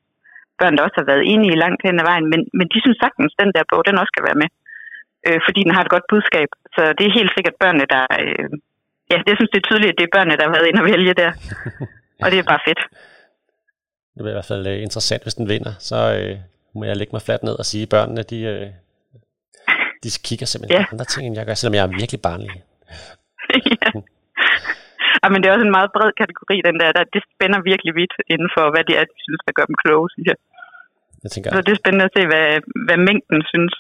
børn, der også har været enige i langt hen ad vejen, men, men de synes sagtens, at den der bog, den også skal være med, øh, fordi den har et godt budskab. Så det er helt sikkert børnene, der, øh, ja, jeg synes, det er tydeligt, at det er børnene, der har været inde og vælge der. og det er bare fedt. Det bliver i hvert fald uh, interessant, hvis den vinder. Så uh, må jeg lægge mig fladt ned og sige, at børnene, de, uh, de kigger simpelthen ja. andre ting, end jeg gør, selvom jeg er virkelig barnlig. ja. ja. men det er også en meget bred kategori, den der. der det spænder virkelig vidt inden for, hvad det er, de synes, der gør dem kloge, synes jeg. jeg tænker, Så det er spændende at se, hvad, hvad mængden synes.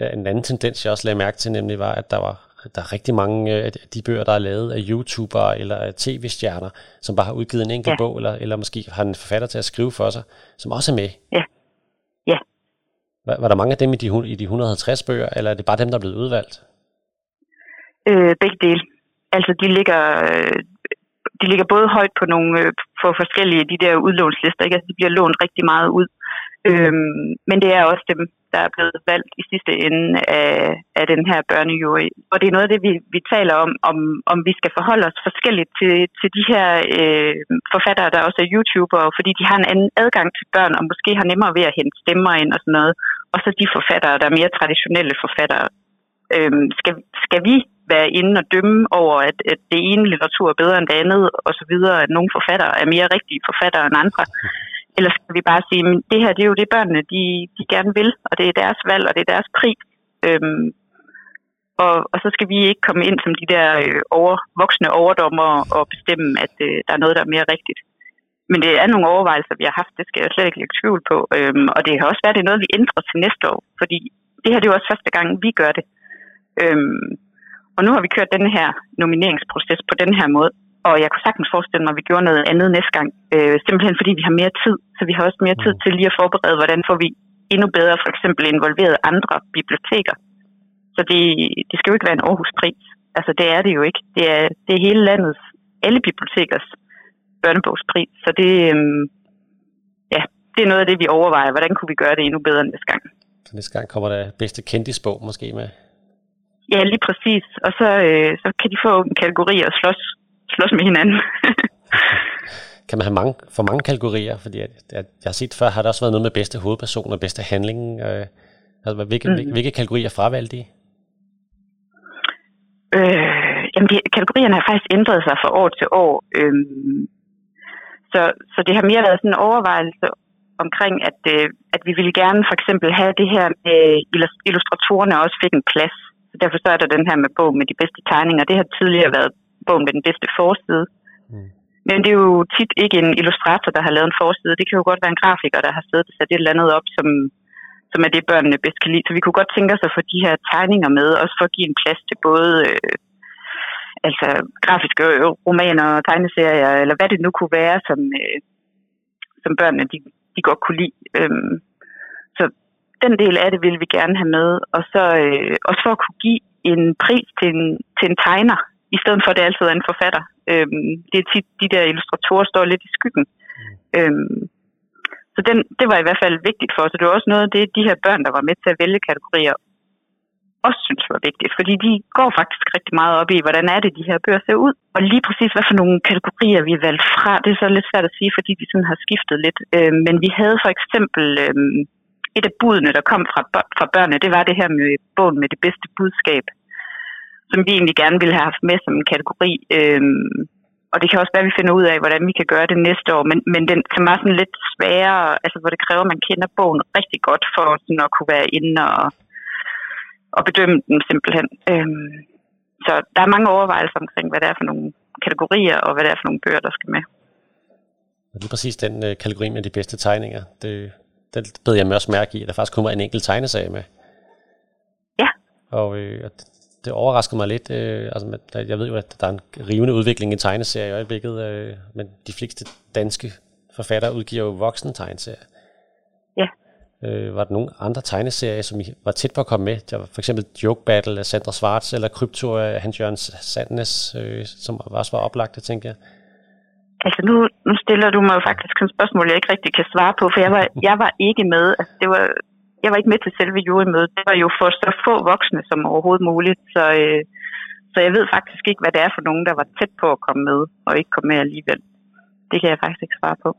Ja, en anden tendens, jeg også lagde mærke til, nemlig var, at der var der er rigtig mange af de bøger, der er lavet af YouTubere eller tv-stjerner, som bare har udgivet en enkelt ja. bog, eller, eller måske har en forfatter til at skrive for sig, som også er med. Ja. Var, var der mange af dem i de, i de 150 bøger, eller er det bare dem, der er blevet udvalgt? Øh, begge dele. Altså, de ligger, øh, de ligger både højt på nogle øh, for forskellige de der udlånslister, ikke? Altså, de bliver lånt rigtig meget ud. Øhm, men det er også dem, der er blevet valgt i sidste ende af, af den her børnejury. Og det er noget af det, vi, vi taler om, om, om vi skal forholde os forskelligt til, til de her øh, forfattere, der også er YouTubere, fordi de har en anden adgang til børn, og måske har nemmere ved at hente stemmer ind og sådan noget. Og så de forfattere, der er mere traditionelle forfattere. Øhm, skal, skal vi være inde og dømme over, at, at det ene litteratur er bedre end det andet, og så videre, at nogle forfattere er mere rigtige forfattere end andre? Eller skal vi bare sige, at det her det er jo det, børnene de, de gerne vil, og det er deres valg, og det er deres pris. Øhm, og, og så skal vi ikke komme ind som de der øh, over, voksne overdommer og bestemme, at øh, der er noget, der er mere rigtigt. Men det er nogle overvejelser, vi har haft, det skal jeg slet ikke lægge tvivl på. Øhm, og det kan også være, at det er noget, vi ændrer til næste år, fordi det her det er jo også første gang, vi gør det. Øhm, og nu har vi kørt den her nomineringsproces på den her måde, og jeg kunne sagtens forestille mig, at vi gjorde noget andet næste gang. Øh, simpelthen fordi vi har mere tid. Så vi har også mere tid mm. til lige at forberede, hvordan får vi endnu bedre for eksempel involveret andre biblioteker. Så det, det skal jo ikke være en Aarhus-pris. Altså det er det jo ikke. Det er, det er hele landets, alle bibliotekers børnebogspris. Så det, øhm, ja, det er noget af det, vi overvejer. Hvordan kunne vi gøre det endnu bedre næste gang? Så næste gang kommer der bedste kendisbog måske med? Ja, lige præcis. Og så, øh, så kan de få en kategori og slås slås med hinanden. kan man have mange, for mange kategorier? Fordi jeg, jeg, jeg har set før, har der også været noget med bedste hovedperson og bedste handling. Øh, altså, hvilke, mm. hvilke, kategorier fravalgte I? Øh, jamen, de, kategorierne har faktisk ændret sig fra år til år. Øh, så, så det har mere været sådan en overvejelse omkring, at, øh, at vi ville gerne for eksempel have det her med illustratorerne også fik en plads. Så derfor så er der den her med bog med de bedste tegninger. Det har tidligere været bogen med den bedste forside. Mm. Men det er jo tit ikke en illustrator, der har lavet en forside. Det kan jo godt være en grafiker, der har siddet og sat et eller andet op, som, som er det, børnene bedst kan lide. Så vi kunne godt tænke os at få de her tegninger med, også for at give en plads til både øh, altså grafiske romaner og tegneserier, eller hvad det nu kunne være, som, øh, som børnene de, de godt kunne lide. Øhm, så den del af det vil vi gerne have med. Og så øh, også for at kunne give en pris til en, til en tegner, i stedet for at det altid er en forfatter. Øhm, det er tit, de der illustratorer står lidt i skyggen. Mm. Øhm, så den, det var i hvert fald vigtigt for os, og det var også noget af det, de her børn, der var med til at vælge kategorier, også synes var vigtigt, fordi de går faktisk rigtig meget op i, hvordan er det, de her bøger ser ud, og lige præcis, hvad for nogle kategorier vi valgte fra, det er så lidt svært at sige, fordi de sådan har skiftet lidt. Øh, men vi havde for eksempel øh, et af budene, der kom fra, fra børnene, det var det her med bogen med det bedste budskab, som vi egentlig gerne ville have haft med som en kategori. Øh, og det kan også være, at vi finder ud af, hvordan vi kan gøre det næste år. Men, men den som er sådan lidt sværere, altså hvor det kræver, at man kender bogen rigtig godt, for sådan at kunne være inde og, og bedømme den simpelthen. Øhm, så der er mange overvejelser omkring, hvad det er for nogle kategorier, og hvad det er for nogle bøger, der skal med. Lige præcis den øh, kategori med de bedste tegninger, det, den bed jeg mig også mærke i, at der faktisk kommer en enkelt tegneserie med. Ja. Og øh, det overraskede mig lidt. Øh, altså, jeg ved jo, at der er en rivende udvikling i tegneserier i øjeblikket, øh, men de fleste danske forfattere udgiver jo voksne tegneserier. Øh, var der nogle andre tegneserier, som I var tæt på at komme med? Der var for eksempel Joke Battle af Sandra Schwartz, eller Krypto af Hans Jørgen Sandnes, øh, som også var oplagte, tænker jeg. Altså nu, nu stiller du mig jo faktisk et spørgsmål, jeg ikke rigtig kan svare på, for jeg var, jeg var ikke med. Altså, det var jeg var ikke med til selve jurymødet. Det var jo for så få voksne som overhovedet muligt. Så, øh, så jeg ved faktisk ikke, hvad det er for nogen, der var tæt på at komme med, og ikke komme med alligevel. Det kan jeg faktisk ikke svare på.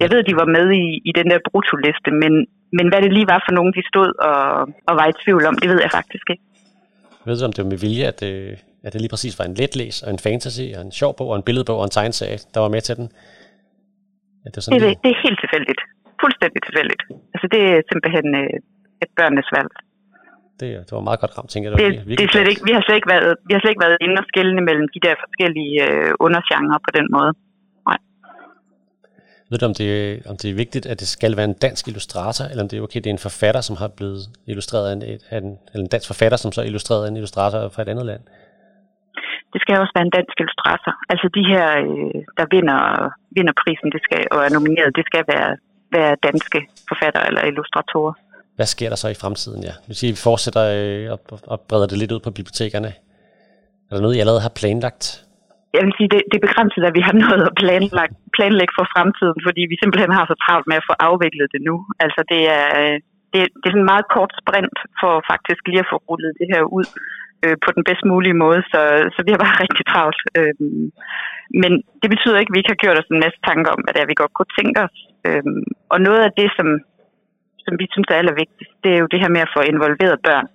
Jeg ved, at de var med i, i den der brutoliste, men, men hvad det lige var for nogen, de stod og, og var i tvivl om, det ved jeg faktisk ikke. Jeg ved du, om det var med vilje, at, øh, at det lige præcis var en letlæs og en fantasy og en sjov bog og en billedbog og en tegneserie, der var med til den? Ja, det, er sådan, det, det, det er helt tilfældigt. Fuldstændig tilfældigt. Altså det er simpelthen øh, et børnenes valg. Det, det var meget godt ramt, tænker jeg. Det, det, det er slet ikke, vi, har slet ikke været, vi har slet ikke været inde og skille mellem de der forskellige øh, undergenre på den måde. Ved du, om det, om det er vigtigt, at det skal være en dansk illustrator, eller om det er okay, det er en forfatter, som har blevet illustreret af en, af en, eller en dansk forfatter, som så er illustreret af en illustrator fra et andet land? Det skal også være en dansk illustrator. Altså de her, øh, der vinder, vinder prisen det skal, og er nomineret, det skal være, være danske forfattere eller illustratorer. Hvad sker der så i fremtiden? Ja? At vi fortsætter øh, og, og breder det lidt ud på bibliotekerne. Er der noget, I allerede har planlagt? Jeg vil sige, det, det er begrænset, at vi har noget at planlægge, planlægge for fremtiden, fordi vi simpelthen har så travlt med at få afviklet det nu. Altså det er, øh, det, det er sådan en meget kort sprint for faktisk lige at få rullet det her ud øh, på den bedst mulige måde, så, så vi har bare rigtig travlt. Øh, men det betyder ikke, at vi ikke har gjort os en masse tanker om, hvad det er, vi godt kunne tænke os. Øh, og noget af det, som, som vi synes er allervigtigst, det er jo det her med at få involveret børn.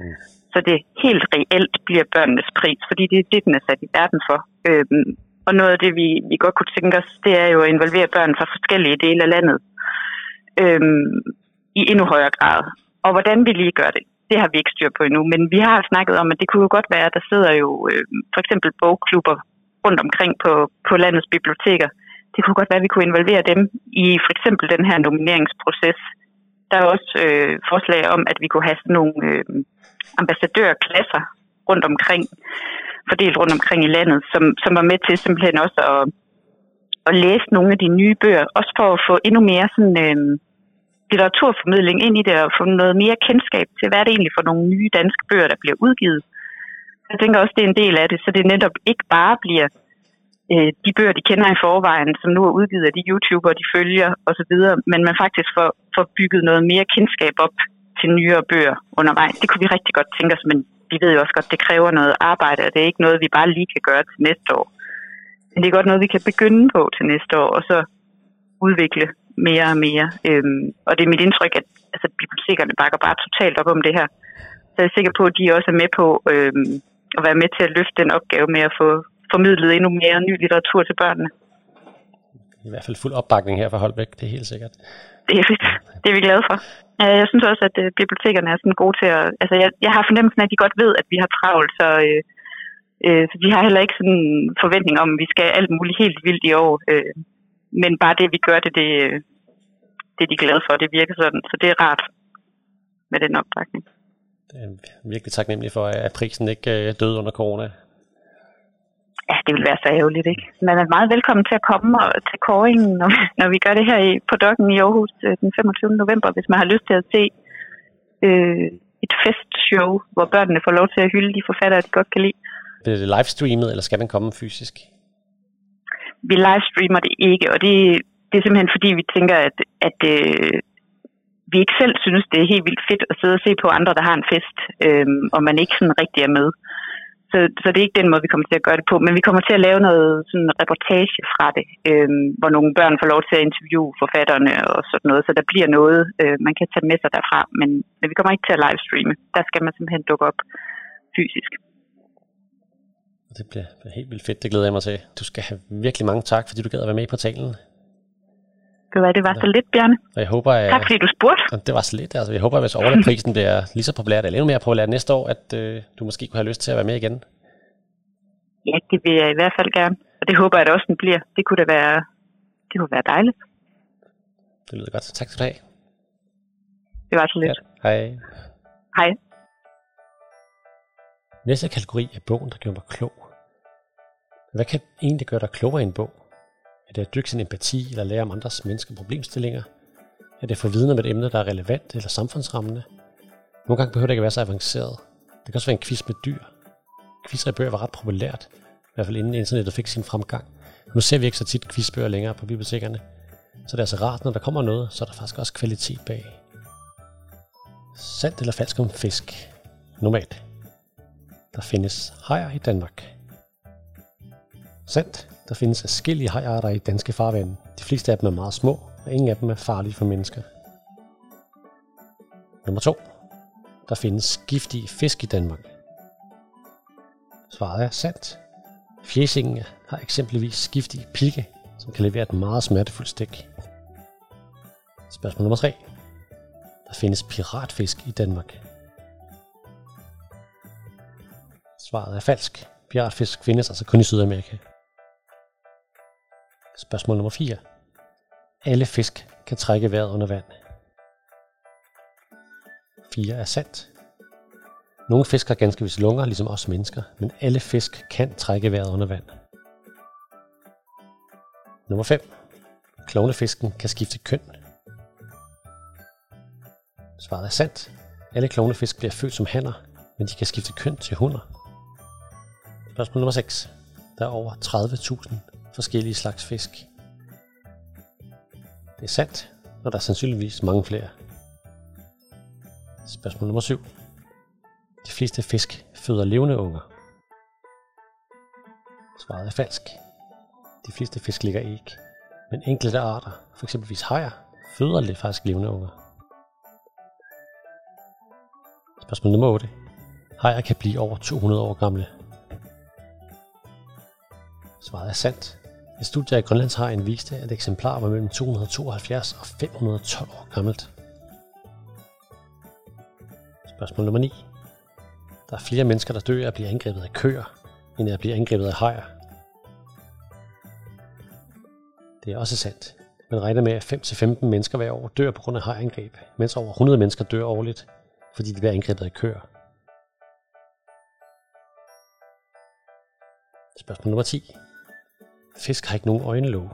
Mm. Så det helt reelt bliver børnenes pris, fordi det er det, den er sat i verden for. Øhm, og noget af det, vi, vi godt kunne tænke os, det er jo at involvere børn fra forskellige dele af landet øhm, i endnu højere grad. Og hvordan vi lige gør det, det har vi ikke styr på endnu. Men vi har snakket om, at det kunne jo godt være, at der sidder jo øh, for eksempel bogklubber rundt omkring på, på landets biblioteker. Det kunne godt være, at vi kunne involvere dem i for eksempel den her nomineringsproces. Der er også øh, forslag om, at vi kunne have sådan nogle øh, ambassadørklasser rundt omkring, fordelt rundt omkring i landet, som, som var med til simpelthen også at, at læse nogle af de nye bøger, også for at få endnu mere sådan, øh, litteraturformidling ind i det, og få noget mere kendskab til, hvad er det egentlig for nogle nye danske bøger, der bliver udgivet. Jeg tænker også, det er en del af det, så det netop ikke bare bliver øh, de bøger, de kender i forvejen, som nu er udgivet af de YouTubere, de følger osv., men man faktisk får, får bygget noget mere kendskab op til nyere bøger undervejs. Det kunne vi rigtig godt tænke os, men vi ved jo også godt, det kræver noget arbejde, og det er ikke noget, vi bare lige kan gøre til næste år. Men det er godt noget, vi kan begynde på til næste år, og så udvikle mere og mere. Øhm, og det er mit indtryk, at altså, bibliotekerne bakker bare totalt op om det her. Så jeg er sikker på, at de også er med på øhm, at være med til at løfte den opgave med at få formidlet endnu mere ny litteratur til børnene. I hvert fald fuld opbakning her fra Holbæk, det er helt sikkert. Det er fedt. Det er vi glade for. Jeg synes også, at øh, bibliotekerne er sådan gode til at... Altså, jeg, jeg har fornemmelsen af, at de godt ved, at vi har travlt, så, øh, øh, så de har heller ikke sådan en forventning om, at vi skal alt muligt helt vildt i år. Øh, men bare det, vi gør det, det, det er de glade for. Det virker sådan, så det er rart med den opbakning. Det er virkelig taknemmelig for, at prisen ikke øh, døde under corona. Ja, det vil være så ærgerligt, ikke? Man er meget velkommen til at komme og til kåringen, når, når vi gør det her i, på Dokken i Aarhus øh, den 25. november, hvis man har lyst til at se øh, et festshow, hvor børnene får lov til at hylde de forfattere, de godt kan lide. Bliver det livestreamet, eller skal den komme fysisk? Vi livestreamer det ikke, og det, det er simpelthen fordi, vi tænker, at, at øh, vi ikke selv synes, det er helt vildt fedt at sidde og se på andre, der har en fest, øh, og man ikke sådan rigtig er med. Så, så det er ikke den måde, vi kommer til at gøre det på, men vi kommer til at lave noget sådan reportage fra det, øh, hvor nogle børn får lov til at interviewe forfatterne og sådan noget, så der bliver noget, øh, man kan tage med sig derfra, men, men vi kommer ikke til at livestreame. Der skal man simpelthen dukke op fysisk. Det bliver helt vildt fedt, det glæder jeg mig til. Du skal have virkelig mange tak, fordi du gad at være med i portalen. Det var, det var så lidt, Bjarne. Og jeg håber, at, tak fordi du spurgte. Det var så lidt. Altså, jeg håber, at hvis overleveprisen bliver lige så populært, eller endnu mere populært næste år, at øh, du måske kunne have lyst til at være med igen. Ja, det vil jeg i hvert fald gerne. Og det håber jeg at også, den bliver. Det kunne da være, det kunne være dejligt. Det lyder godt. Tak skal du have. Det var så lidt. Ja, hej. Hej. Næste kategori er bogen, der gør mig klog. Hvad kan egentlig gøre dig klogere i en bog? Er det at dykke sin empati eller lære om andres mennesker problemstillinger? Er det at få viden om et emne, der er relevant eller samfundsrammende? Nogle gange behøver det ikke at være så avanceret. Det kan også være en quiz med dyr. Quizzer i bøger var ret populært, i hvert fald inden internettet fik sin fremgang. Nu ser vi ikke så tit quizbøger længere på bibliotekerne, så det er altså rart, når der kommer noget, så er der faktisk også kvalitet bag. Sandt eller falsk om fisk? Normalt. Der findes hajer i Danmark. Sandt. Der findes forskellige hajarter i danske farvande. De fleste af dem er meget små, og ingen af dem er farlige for mennesker. Nummer 2. Der findes giftige fisk i Danmark. Svaret er sandt. Fjæsingen har eksempelvis giftige pigge, som kan levere et meget smertefuldt stik. Spørgsmål nummer 3. Der findes piratfisk i Danmark. Svaret er falsk. Piratfisk findes altså kun i Sydamerika. Spørgsmål nummer 4. Alle fisk kan trække vejret under vand. 4 er sandt. Nogle fisk har ganske vist lunger, ligesom os mennesker, men alle fisk kan trække vejret under vand. Nummer 5. Klovnefisken kan skifte køn. Svaret er sandt. Alle klovnefisk bliver født som hanner, men de kan skifte køn til hunder. Spørgsmål nummer 6. Der er over 30.000 forskellige slags fisk. Det er sandt, og der er sandsynligvis mange flere. Spørgsmål nummer 7. De fleste fisk føder levende unger. Svaret er falsk. De fleste fisk ligger æg, men enkelte arter, f.eks. hajer, føder lidt faktisk levende unger. Spørgsmål nummer 8. Hajer kan blive over 200 år gamle. Svaret er sandt. Et studie af Grønlandshajen viste, at eksemplar var mellem 272 og 512 år gammelt. Spørgsmål nummer 9. Der er flere mennesker, der dør af at blive angrebet af køer, end af at blive angrebet af hajer. Det er også sandt. Man regner med, at 5-15 mennesker hver år dør på grund af hajangreb, mens over 100 mennesker dør årligt, fordi de bliver angrebet af køer. Spørgsmål nummer 10. Fisk har ikke nogen øjenlåg.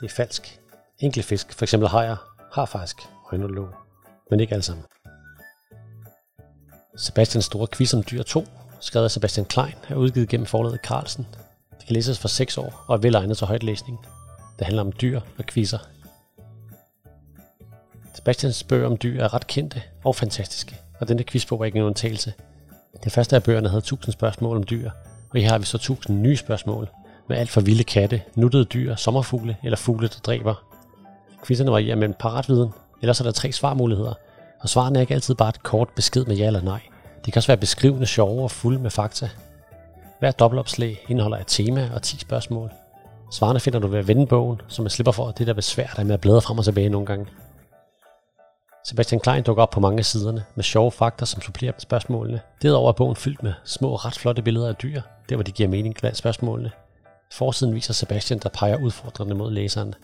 Det er falsk. Enkelte fisk, f.eks. hajer, har faktisk øjenlåg, men ikke alle sammen. Sebastians store quiz om dyr 2, skrevet af Sebastian Klein, er udgivet gennem forlaget Carlsen. Det kan læses for 6 år og er velegnet til højtlæsning. Det handler om dyr og quizzer. Sebastians bøger om dyr er ret kendte og fantastiske, og denne quizbog er ikke en undtagelse. Den første af bøgerne havde 1000 spørgsmål om dyr, og her har vi så tusind nye spørgsmål, med alt fra vilde katte, nuttede dyr, sommerfugle eller fugle, der dræber. Quizzerne varierer mellem paratviden, ellers er der tre svarmuligheder, og svarene er ikke altid bare et kort besked med ja eller nej. De kan også være beskrivende, sjove og fulde med fakta. Hver dobbeltopslag indeholder et tema og 10 spørgsmål. Svarene finder du ved at vende bogen, så man slipper for det, der er svært med at bladre frem og tilbage nogle gange. Sebastian Klein dukker op på mange af siderne med sjove fakta, som supplerer spørgsmålene. Derudover er bogen fyldt med små, ret flotte billeder af dyr, der hvor de giver mening blandt spørgsmålene. Forsiden viser Sebastian, der peger udfordrende mod læseren.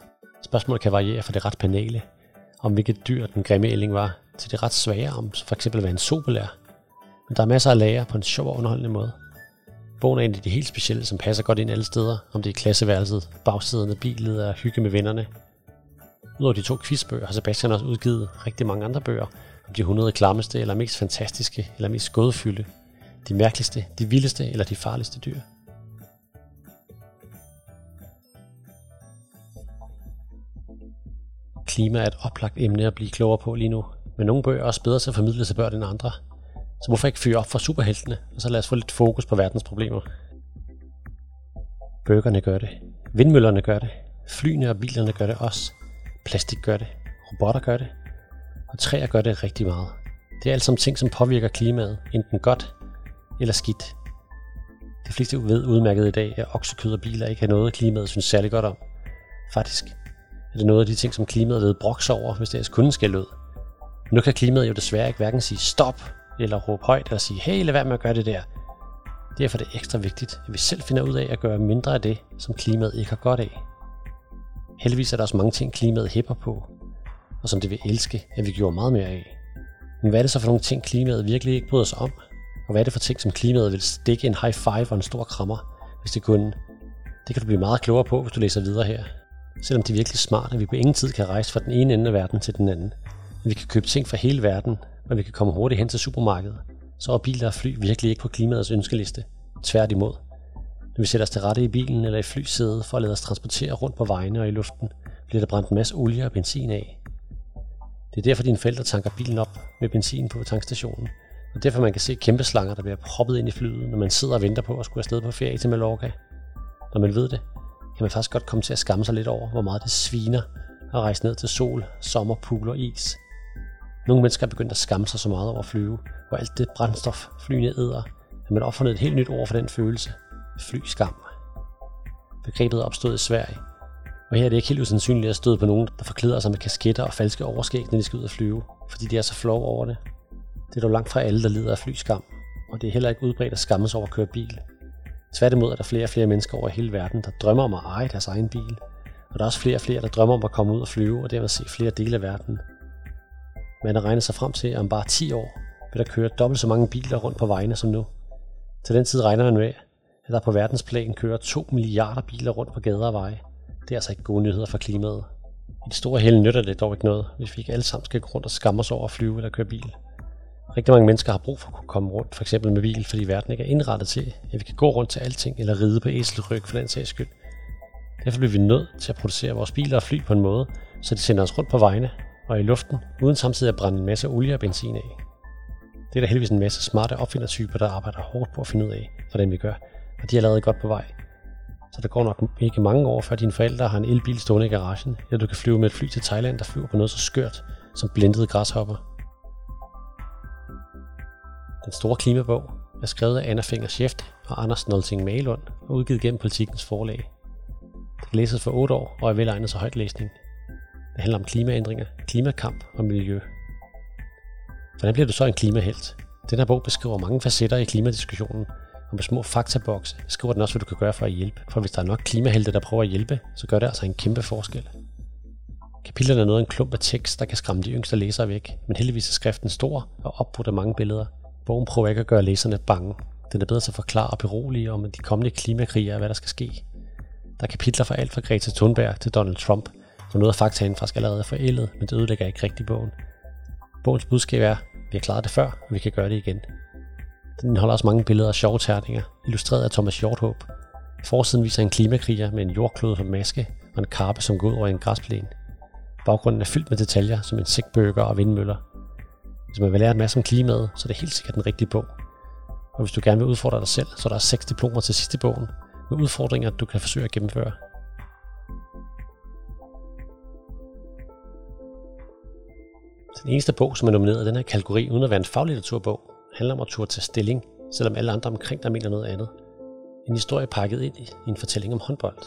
Spørgsmålet kan variere fra det ret panale, om hvilket dyr den grimme ælling var, til det ret svære om for eksempel hvad en sobel er. Men der er masser af lager på en sjov og underholdende måde. Bogen er en af de helt specielle, som passer godt ind alle steder, om det er klasseværelset, bagsiden af bilen og hygge med vennerne, Udover de to quizbøger har Sebastian også udgivet rigtig mange andre bøger om de 100 klammeste eller mest fantastiske eller mest gådefyldte, de mærkeligste, de vildeste eller de farligste dyr. Klima er et oplagt emne at blive klogere på lige nu, men nogle bøger er også bedre til at formidle til børn end andre. Så hvorfor ikke fyre op for superheltene, og så lad os få lidt fokus på verdens problemer. Bøgerne gør det. Vindmøllerne gør det. Flyene og bilerne gør det også. Plastik gør det, robotter gør det, og træer gør det rigtig meget. Det er alt sammen ting, som påvirker klimaet, enten godt eller skidt. De fleste ved udmærket i dag, at oksekød og biler ikke er noget, klimaet synes særlig godt om. Faktisk er det noget af de ting, som klimaet ved broks over, hvis deres kunde skal ud. nu kan klimaet jo desværre ikke hverken sige stop, eller råbe højt, eller sige, hey, lad være med at gøre det der. Derfor er det ekstra vigtigt, at vi selv finder ud af at gøre mindre af det, som klimaet ikke har godt af. Heldigvis er der også mange ting, klimaet hæpper på, og som det vil elske, at vi gjorde meget mere af. Men hvad er det så for nogle ting, klimaet virkelig ikke bryder sig om? Og hvad er det for ting, som klimaet vil stikke en high five og en stor krammer, hvis det kunne? Det kan du blive meget klogere på, hvis du læser videre her. Selvom det er virkelig smart, at vi på ingen tid kan rejse fra den ene ende af verden til den anden. Men vi kan købe ting fra hele verden, og vi kan komme hurtigt hen til supermarkedet. Så er biler og fly virkelig ikke på klimaets ønskeliste. Tværtimod. Når vi sætter os til rette i bilen eller i flysædet for at lade os transportere rundt på vejene og i luften, bliver der brændt en masse olie og benzin af. Det er derfor, dine forældre tanker bilen op med benzin på tankstationen. Og derfor man kan se kæmpe slanger, der bliver proppet ind i flyet, når man sidder og venter på at skulle afsted på ferie til Mallorca. Når man ved det, kan man faktisk godt komme til at skamme sig lidt over, hvor meget det sviner at rejse ned til sol, sommer, pool og is. Nogle mennesker er begyndt at skamme sig så meget over at flyve, hvor alt det brændstof flyene æder, at man opfundet et helt nyt ord for den følelse. Flyskam. Begrebet opstod i Sverige, og her er det ikke helt usandsynligt at støde på nogen, der forklæder sig med kasketter og falske overskæg, når de skal ud og flyve, fordi de er så flove over det. Det er dog langt fra alle, der lider af flyskam, og det er heller ikke udbredt at skammes over at køre bil. Tværtimod er der flere og flere mennesker over hele verden, der drømmer om at eje deres egen bil, og der er også flere og flere, der drømmer om at komme ud og flyve og dermed se flere dele af verden. Man har regnet sig frem til, at om bare 10 år vil der køre dobbelt så mange biler rundt på vejene som nu. Til den tid regner man med, at der på verdensplan kører 2 milliarder biler rundt på gader og veje. Det er altså ikke gode nyheder for klimaet. I det store hele nytter det dog ikke noget, hvis vi ikke alle sammen skal gå rundt og skamme os over at flyve eller køre bil. Rigtig mange mennesker har brug for at kunne komme rundt, for eksempel med bil, fordi verden ikke er indrettet til, at vi kan gå rundt til alting eller ride på æselryg for den sags skyld. Derfor bliver vi nødt til at producere vores biler og fly på en måde, så de sender os rundt på vejene og i luften, uden samtidig at brænde en masse olie og benzin af. Det er der heldigvis en masse smarte opfindertyper, der arbejder hårdt på at finde ud af, hvordan vi gør, og de er allerede godt på vej. Så der går nok ikke mange år, før dine forældre har en elbil stående i garagen, eller du kan flyve med et fly til Thailand, der flyver på noget så skørt som blindede græshopper. Den store klimabog er skrevet af Anna Finger Schæft og Anders Nolting Malund og udgivet gennem politikens forlag. Det kan læses for 8 år og er velegnet til højtlæsning. Det handler om klimaændringer, klimakamp og miljø. Hvordan bliver du så en klimahelt? Den her bog beskriver mange facetter i klimadiskussionen, og med små faktabokse skriver den også, hvad du kan gøre for at hjælpe. For hvis der er nok klimahelte, der prøver at hjælpe, så gør det altså en kæmpe forskel. Kapitlerne er noget af en klump af tekst, der kan skræmme de yngste læsere væk, men heldigvis er skriften stor og opbrudt af mange billeder. Bogen prøver ikke at gøre læserne bange. Den er bedre til at forklare og berolige om de kommende klimakriger og hvad der skal ske. Der er kapitler fra alt fra Greta Thunberg til Donald Trump, hvor noget af faktaen faktisk allerede er forældet, men det ødelægger ikke rigtig bogen. Bogens budskab er, at vi har klaret det før, og vi kan gøre det igen. Den indeholder også mange billeder af sjove terninger, illustreret af Thomas Hjorthåb. Forsiden viser en klimakriger med en jordklode på maske og en karpe, som går ud over en græsplæne. Baggrunden er fyldt med detaljer som insektbøger og vindmøller. Hvis man vil lære en masse om klimaet, så er det helt sikkert den rigtige bog. Og hvis du gerne vil udfordre dig selv, så er der seks diplomer til sidste bogen, med udfordringer, du kan forsøge at gennemføre. Den eneste bog, som er nomineret i den her kategori, uden at være en faglitteraturbog, handler om at turde tage stilling, selvom alle andre omkring dig mener noget andet. En historie pakket ind i en fortælling om håndbold.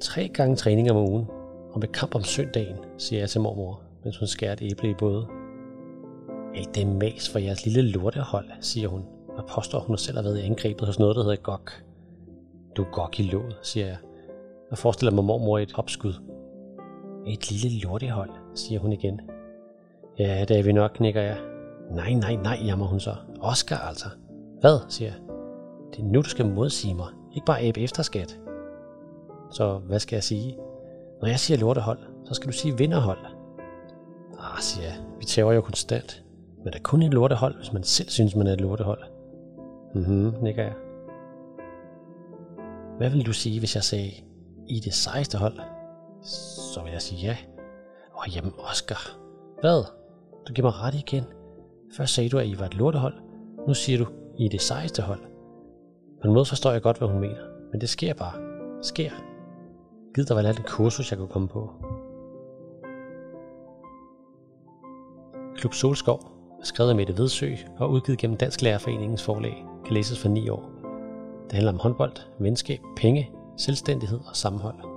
Tre gange træning om ugen, og med kamp om søndagen, siger jeg til mormor, mens hun skærer et æble i både. Hey, det er mas for jeres lille lortehold, siger hun, og påstår, at hun selv har været angrebet hos noget, der hedder GOG. Du er GOG i låget, siger jeg, og forestiller mig mormor i et opskud. Et lille lortehold, siger hun igen. Ja, det er vi nok, nikker jeg. Nej, nej, nej, jammer hun så. Oscar altså. Hvad, siger jeg. Det er nu, du skal modsige mig. Ikke bare æbe efter skat. Så hvad skal jeg sige? Når jeg siger lortehold, så skal du sige vinderhold. Ah, siger jeg. Vi tæver jo konstant. Men der er kun et lortehold, hvis man selv synes, man er et lortehold. Mhm, nikker jeg. Hvad vil du sige, hvis jeg sagde, i det sejeste hold? Så vil jeg sige ja. Åh, jamen Oscar. Hvad? Du giver mig ret igen. Først sagde du, at I var et lortehold. Nu siger du, I er det sejeste hold. På en måde forstår jeg godt, hvad hun mener. Men det sker bare. Sker. Gid der var lidt en kursus, jeg kunne komme på. Klub Solskov er skrevet af Mette Vedsø og udgivet gennem Dansk Lærerforeningens forlag, kan læses for 9 år. Det handler om håndbold, venskab, penge, selvstændighed og sammenhold.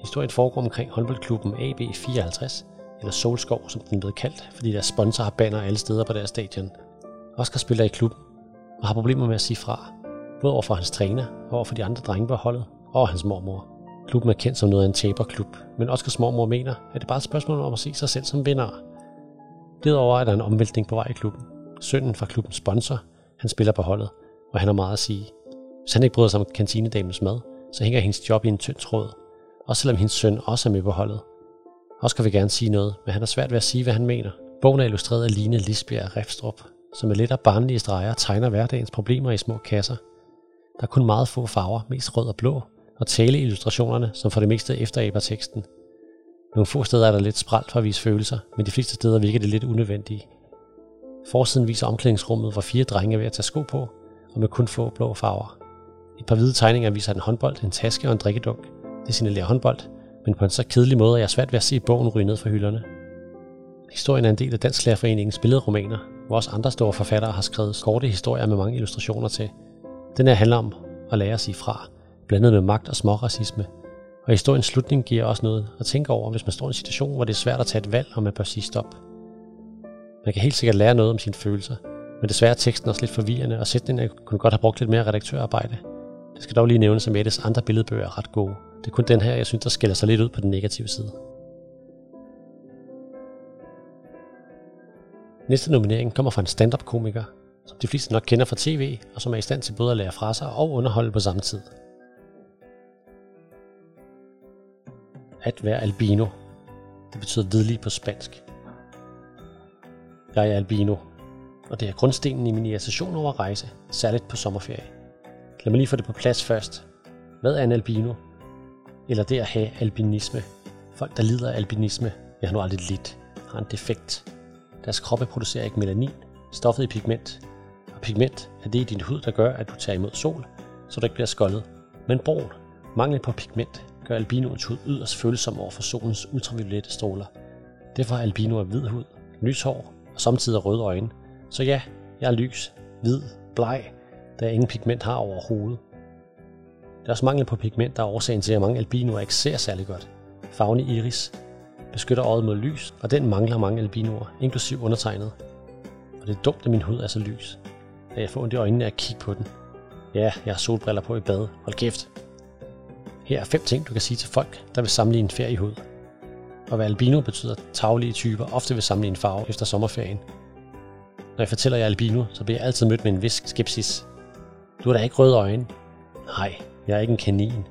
Historien foregår omkring håndboldklubben AB54, eller Solskov, som den blev kaldt, fordi deres sponsor har banner alle steder på deres stadion. Oscar spiller i klubben og har problemer med at sige fra, både over for hans træner og over for de andre drenge på holdet og hans mormor. Klubben er kendt som noget af en taberklub, men Oscars mormor mener, at det bare er et spørgsmål om at se sig selv som vinder. Derudover er der en omvæltning på vej i klubben. Sønnen fra klubbens sponsor, han spiller på holdet, og han har meget at sige. Hvis han ikke bryder sig om kantinedamens mad, så hænger hendes job i en tynd tråd, og selvom hendes søn også er med på holdet. Oscar vil gerne sige noget, men han har svært ved at sige, hvad han mener. Bogen er illustreret af Line Lisbjerg Refstrup, som med lidt af barnlige streger tegner hverdagens problemer i små kasser. Der er kun meget få farver, mest rød og blå, og tale illustrationerne, som for det meste efteraber teksten. Nogle få steder er der lidt spralt for at vise følelser, men de fleste steder virker det lidt unødvendige. Forsiden viser omklædningsrummet, hvor fire drenge er ved at tage sko på, og med kun få blå farver. Et par hvide tegninger viser en håndbold, en taske og en drikkedunk. Det signalerer håndbold, men på en så kedelig måde, at jeg er svært ved at se bogen ryge ned fra hylderne. Historien er en del af Dansk Lærerforeningens billedromaner, hvor også andre store forfattere har skrevet korte historier med mange illustrationer til. Den her handler om at lære at sige fra, blandet med magt og småracisme. Og historiens slutning giver også noget at tænke over, hvis man står i en situation, hvor det er svært at tage et valg, og man bør sige stop. Man kan helt sikkert lære noget om sine følelser, men desværre er teksten også lidt forvirrende, og sætningen kunne godt have brugt lidt mere redaktørarbejde. Det skal dog lige nævnes, at Mettes andre billedbøger er ret gode. Det er kun den her, jeg synes, der skiller sig lidt ud på den negative side. Næste nominering kommer fra en stand-up-komiker, som de fleste nok kender fra tv, og som er i stand til både at lære fra sig og underholde på samme tid. At være albino. Det betyder hvidlig på spansk. Jeg er albino, og det er grundstenen i min irritation over rejse, særligt på sommerferie. Lad mig lige få det på plads først. Hvad er en albino? Eller det at have albinisme. Folk, der lider af albinisme, jeg har nu aldrig lidt, har en defekt. Deres kroppe producerer ikke melanin, stoffet i pigment. Og pigment er det i din hud, der gør, at du tager imod sol, så du ikke bliver skoldet. Men brun, mangel på pigment, gør albinoens hud yderst følsom over for solens ultraviolette stråler. Derfor har albinoer hvid hud, lys hår og samtidig røde øjne. Så ja, jeg er lys, hvid, bleg, da jeg ingen pigment har overhovedet. Der er også mangel på pigment, der er årsagen til, at mange albinoer ikke ser særlig godt. Farven i iris beskytter øjet mod lys, og den mangler mange albinoer, inklusiv undertegnet. Og det er dumt, at min hud er så lys. At jeg får ondt i øjnene af at kigge på den. Ja, jeg har solbriller på i bad. Hold kæft. Her er fem ting, du kan sige til folk, der vil sammenligne feriehud. At være albino betyder, taglige typer ofte vil sammenligne farve efter sommerferien. Når jeg fortæller jer albino, så bliver jeg altid mødt med en vis skepsis. Du har da ikke røde øjne. Nej, jeg er ikke en kanin.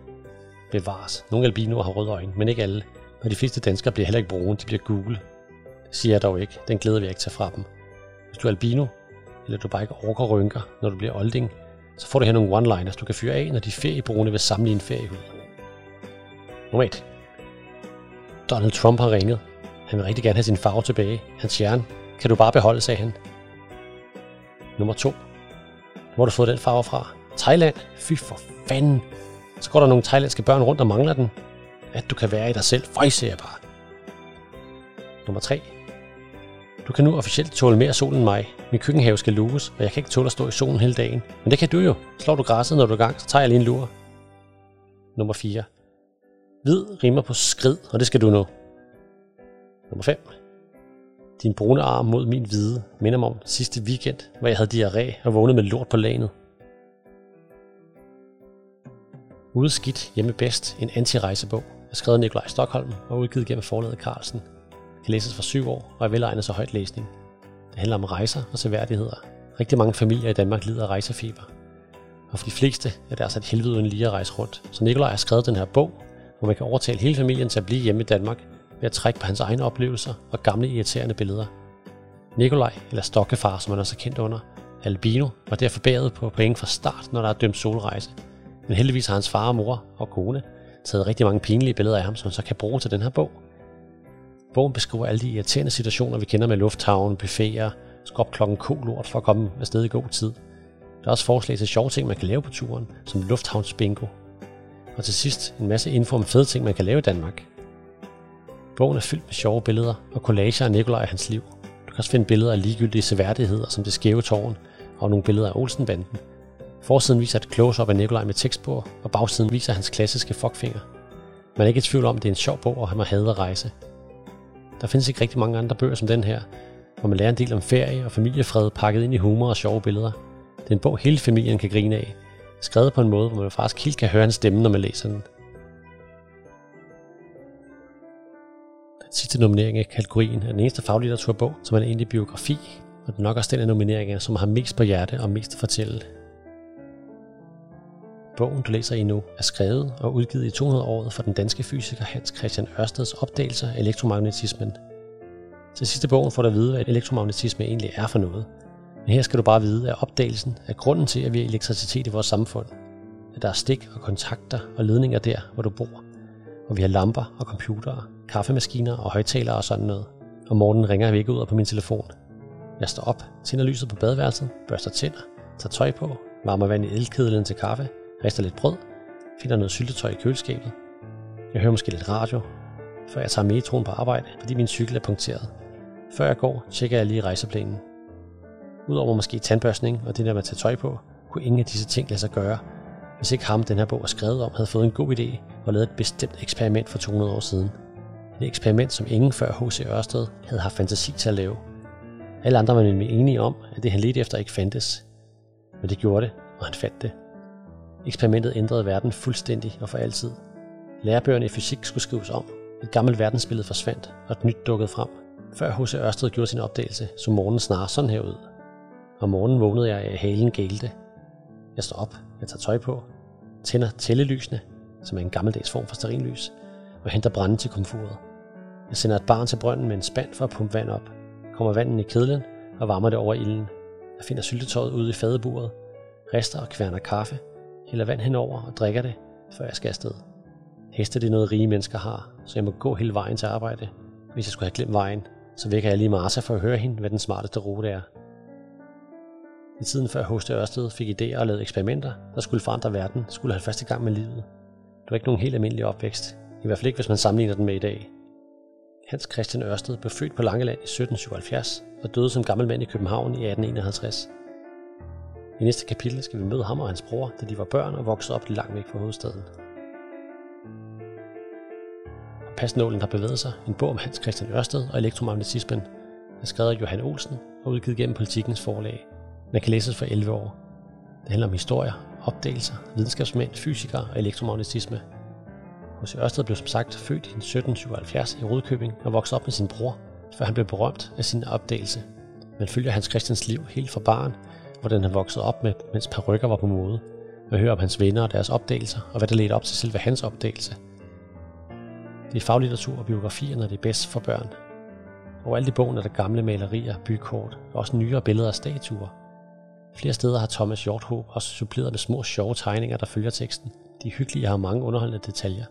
Bevares. Nogle albinoer har røde øjne, men ikke alle. Og de fleste danskere bliver heller ikke brune, de bliver gule. Det siger jeg dog ikke. Den glæder vi ikke tage fra dem. Hvis du er albino, eller du bare ikke orker rynker, når du bliver olding, så får du her nogle one-liners, du kan fyre af, når de feriebrune vil samle en feriehud. Nummer 1. Donald Trump har ringet. Han vil rigtig gerne have sin farve tilbage. Hans hjerne kan du bare beholde, sagde han. Nummer 2. Hvor har du fået den farve fra? Thailand? Fy for fanden. Så går der nogle thailandske børn rundt og mangler den. At du kan være i dig selv. Føj, siger jeg bare. Nummer 3. Du kan nu officielt tåle mere sol end mig. Min køkkenhave skal luges, og jeg kan ikke tåle at stå i solen hele dagen. Men det kan du jo. Slår du græsset, når du er i gang, så tager jeg lige en lur. Nummer 4. Hvid rimer på skrid, og det skal du nu. Nummer 5. Din brune arm mod min hvide minder mig om sidste weekend, hvor jeg havde diarré og vågnede med lort på lanet. Ude skidt, hjemme bedst, en anti-rejsebog, er skrevet af Nikolaj Stockholm og udgivet gennem forlaget Carlsen. Kan læses for syv år og er velegnet så højt læsning. Det handler om rejser og seværdigheder. Rigtig mange familier i Danmark lider af rejsefeber. Og for de fleste er det altså et helvede uden lige at rejse rundt. Så Nikolaj har skrevet den her bog, hvor man kan overtale hele familien til at blive hjemme i Danmark ved at trække på hans egne oplevelser og gamle irriterende billeder. Nikolaj, eller Stokkefar, som han også er kendt under, albino, var derfor bæret på point fra start, når der er dømt solrejse. Men heldigvis har hans far og mor og kone taget rigtig mange pinlige billeder af ham, som han så kan bruge til den her bog. Bogen beskriver alle de irriterende situationer, vi kender med lufthavn, buffeter, skop klokken kolort for at komme afsted i god tid. Der er også forslag til sjove ting, man kan lave på turen, som lufthavnsbingo. Og til sidst en masse info om fede ting, man kan lave i Danmark. Bogen er fyldt med sjove billeder og collager af Nikolaj og hans liv. Du kan også finde billeder af ligegyldige seværdigheder, som det skæve tårn, og nogle billeder af Olsenbanden. Forsiden viser et close-up af Nikolaj med tekst på, og bagsiden viser hans klassiske fuckfinger. Man er ikke i tvivl om, at det er en sjov bog, og han må hade at rejse. Der findes ikke rigtig mange andre bøger som den her, hvor man lærer en del om ferie og familiefred pakket ind i humor og sjove billeder. Det er en bog, hele familien kan grine af, skrevet på en måde, hvor man faktisk helt kan høre hans stemme, når man læser den. Den sidste nominering af kategorien er den eneste faglitteraturbog, som er en egentlig biografi, og den nok også den af nomineringer, som har mest på hjerte og mest at fortælle. Bogen, du læser i nu, er skrevet og udgivet i 200-året for den danske fysiker Hans Christian Ørsteds opdagelser af elektromagnetismen. Til sidste bogen får du at vide, hvad elektromagnetisme egentlig er for noget. Men her skal du bare vide, at opdagelsen er grunden til, at vi har elektricitet i vores samfund. At der er stik og kontakter og ledninger der, hvor du bor. Og vi har lamper og computere, kaffemaskiner og højtalere og sådan noget. Om morgenen ringer jeg ikke ud på min telefon. Jeg står op, tænder lyset på badeværelset, børster tænder, tager tøj på, varmer vand i elkedlen til kaffe, rister lidt brød, finder noget syltetøj i køleskabet. Jeg hører måske lidt radio, før jeg tager metroen på arbejde, fordi min cykel er punkteret. Før jeg går, tjekker jeg lige rejseplanen. Udover måske tandbørstning og det der med at tage tøj på, kunne ingen af disse ting lade sig gøre, hvis ikke ham, den her bog er skrevet om, havde fået en god idé og lavet et bestemt eksperiment for 200 år siden. Et eksperiment, som ingen før H.C. Ørsted havde haft fantasi til at lave. Alle andre var nemlig enige om, at det han ledte efter ikke fandtes. Men det gjorde det, og han fandt det. Eksperimentet ændrede verden fuldstændig og for altid. Lærebøgerne i fysik skulle skrives om. Et gammelt verdensbillede forsvandt, og et nyt dukkede frem. Før H.C. Ørsted gjorde sin opdagelse, så morgenen snarere sådan her ud. Om morgenen vågnede jeg af halen gælte. Jeg står op, jeg tager tøj på, tænder tællelysene, som er en gammeldags form for sterinlys, og henter brænde til komfuret. Jeg sender et barn til brønden med en spand for at pumpe vand op, kommer vandet i kedlen og varmer det over ilden. Jeg finder syltetøjet ude i fadeburet, rister og kværner kaffe, hælder vand henover og drikker det, før jeg skal afsted. Heste det er noget rige mennesker har, så jeg må gå hele vejen til arbejde. Hvis jeg skulle have glemt vejen, så vækker jeg lige Martha for at høre hende, hvad den smarteste rute er. I tiden før Hoste Ørsted fik idéer og lavede eksperimenter, der skulle forandre verden, skulle han første gang med livet. Det var ikke nogen helt almindelig opvækst. I hvert fald ikke, hvis man sammenligner den med i dag. Hans Christian Ørsted blev født på Langeland i 1777 og døde som gammel mand i København i 1851. I næste kapitel skal vi møde ham og hans bror, da de var børn og voksede op langt væk fra hovedstaden. Pasnålen har bevæget sig, en bog om Hans Christian Ørsted og elektromagnetismen, er skrevet af Johan Olsen og udgivet gennem politikens forlag. Den kan læses for 11 år. Det handler om historier, opdagelser, videnskabsmænd, fysikere og elektromagnetisme. H.C. Ørsted blev som sagt født i 1777 i Rudkøbing og voksede op med sin bror, før han blev berømt af sin opdagelse. Man følger Hans Christians liv helt fra barn, hvordan han voksede op med, mens perukker var på mode. Man hører om hans venner og deres opdagelser, og hvad der ledte op til selve hans opdagelse. Det er faglitteratur og biografier, når det er bedst for børn. alt i bogen er der gamle malerier, bykort og også nyere billeder af statuer. Flere steder har Thomas Hjorthåb også suppleret med små sjove tegninger, der følger teksten. De er hyggelige og har mange underholdende detaljer.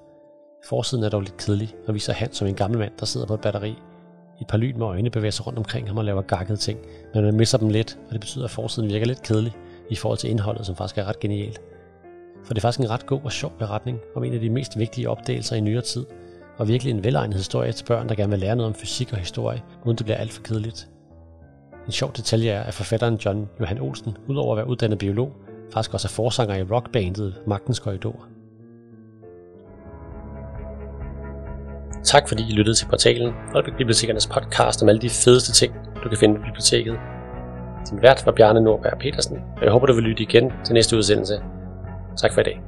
Forsiden er dog lidt kedelig og viser Hans som en gammel mand, der sidder på et batteri. Et par lyn med øjne bevæger sig rundt omkring ham og laver gakkede ting, men man misser dem lidt, og det betyder, at forsiden virker lidt kedelig i forhold til indholdet, som faktisk er ret genialt. For det er faktisk en ret god og sjov beretning om en af de mest vigtige opdagelser i nyere tid, og virkelig en velegnet historie til børn, der gerne vil lære noget om fysik og historie, uden det bliver alt for kedeligt. En sjov detalje er, at forfatteren John Johan Olsen, udover at være uddannet biolog, faktisk også er forsanger i rockbandet Magtens Korridor. Tak fordi I lyttede til portalen og Bibliotekernes podcast om alle de fedeste ting, du kan finde på biblioteket. Din vært var Bjarne Nordberg Petersen, og jeg håber, du vil lytte igen til næste udsendelse. Tak for i dag.